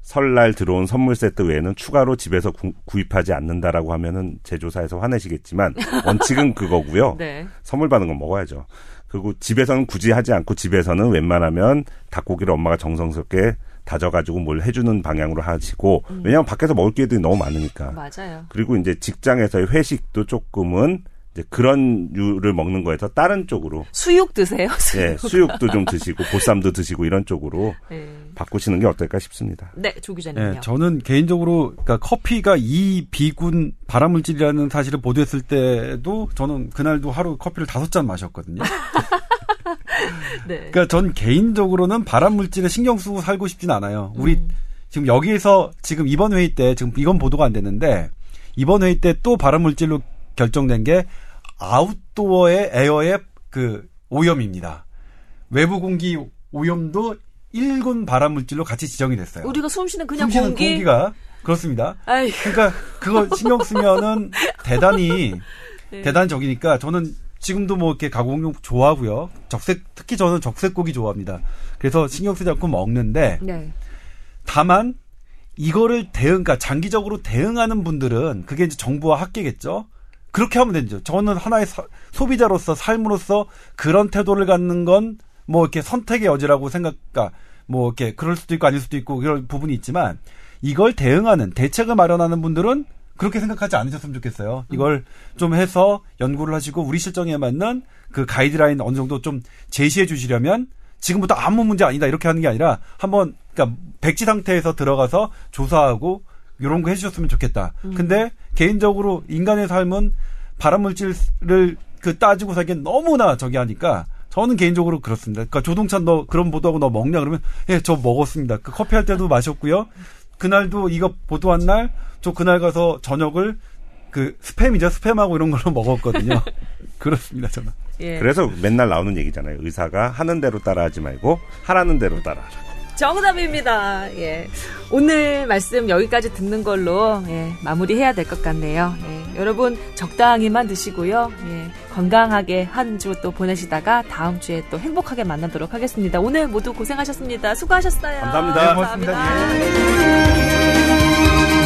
설날 들어온 선물 세트 외에는 추가로 집에서 구, 입하지 않는다라고 하면은 제조사에서 화내시겠지만 원칙은 그거고요. 네. 선물 받은 건 먹어야죠. 그리고 집에서는 굳이 하지 않고 집에서는 웬만하면 닭고기를 엄마가 정성스럽게 다져가지고 뭘 해주는 방향으로 하시고 음. 왜냐하면 밖에서 먹을 기회들이 너무 많으니까. 맞아요. 그리고 이제 직장에서의 회식도 조금은 이제 그런 류를 먹는 거에서 다른 쪽으로 수육 드세요. 수육. 네, 수육도 좀 드시고 보쌈도 드시고 이런 쪽으로 네. 바꾸시는 게 어떨까 싶습니다. 네, 조 기자님요. 네, 저는 개인적으로 그러니까 커피가 이 비군 발암물질이라는 사실을 보도했을 때도 저는 그날도 하루 커피를 다섯 잔 마셨거든요. 네. 그러니까 전 개인적으로는 발암물질에 신경 쓰고 살고 싶진 않아요. 우리 음. 지금 여기에서 지금 이번 회의 때 지금 이건 보도가 안 됐는데 이번 회의 때 또 발암물질로 결정된 게 아웃도어의 에어의 그 오염입니다. 외부 공기 오염도 1군 발암 물질로 같이 지정이 됐어요. 우리가 숨 쉬는 그냥 숨 쉬는 공기? 공기가 그렇습니다. 아이고. 그러니까 그거 신경 쓰면은 대단히 네. 대단히 적이니까 저는 지금도 뭐 이렇게 가공용 좋아하고요. 적색 특히 저는 적색 고기 좋아합니다. 그래서 신경 쓰지 않고 먹는데 네. 다만 이거를 대응, 그러니까 장기적으로 대응하는 분들은 그게 이제 정부와 학계겠죠. 그렇게 하면 되죠. 저는 하나의 사, 소비자로서 삶으로서 그런 태도를 갖는 건 뭐 이렇게 선택의 여지라고 생각, 그러니까 뭐 이렇게 그럴 수도 있고 아닐 수도 있고 그런 부분이 있지만 이걸 대응하는 대책을 마련하는 분들은 그렇게 생각하지 않으셨으면 좋겠어요. 이걸 좀 해서 연구를 하시고 우리 실정에 맞는 그 가이드라인 어느 정도 좀 제시해 주시려면 지금부터 아무 문제 아니다 이렇게 하는 게 아니라 한번 그러니까 백지 상태에서 들어가서 조사하고 이런 거 해주셨으면 좋겠다. 음. 근데 개인적으로 인간의 삶은 발암물질을 그 따지고 살기엔 너무나 저기 하니까 저는 개인적으로 그렇습니다. 그러니까 조동찬 너 그런 보도하고 너 먹냐 그러면 예, 저 먹었습니다. 그 커피 할 때도 마셨고요. 그날도 이거 보도한 날 저 그날 가서 저녁을 그 스팸이죠. 스팸하고 이런 걸로 먹었거든요. 그렇습니다, 저는. 예. 그래서 맨날 나오는 얘기잖아요. 의사가 하는 대로 따라하지 말고 하라는 대로 따라하라. 정답입니다. 예. 오늘 말씀 여기까지 듣는 걸로 예, 마무리해야 될 것 같네요. 예, 여러분 적당히만 드시고요. 예, 건강하게 한 주 또 보내시다가 다음 주에 또 행복하게 만나도록 하겠습니다. 오늘 모두 고생하셨습니다. 수고하셨어요. 감사합니다. 네. 감사합니다. 예.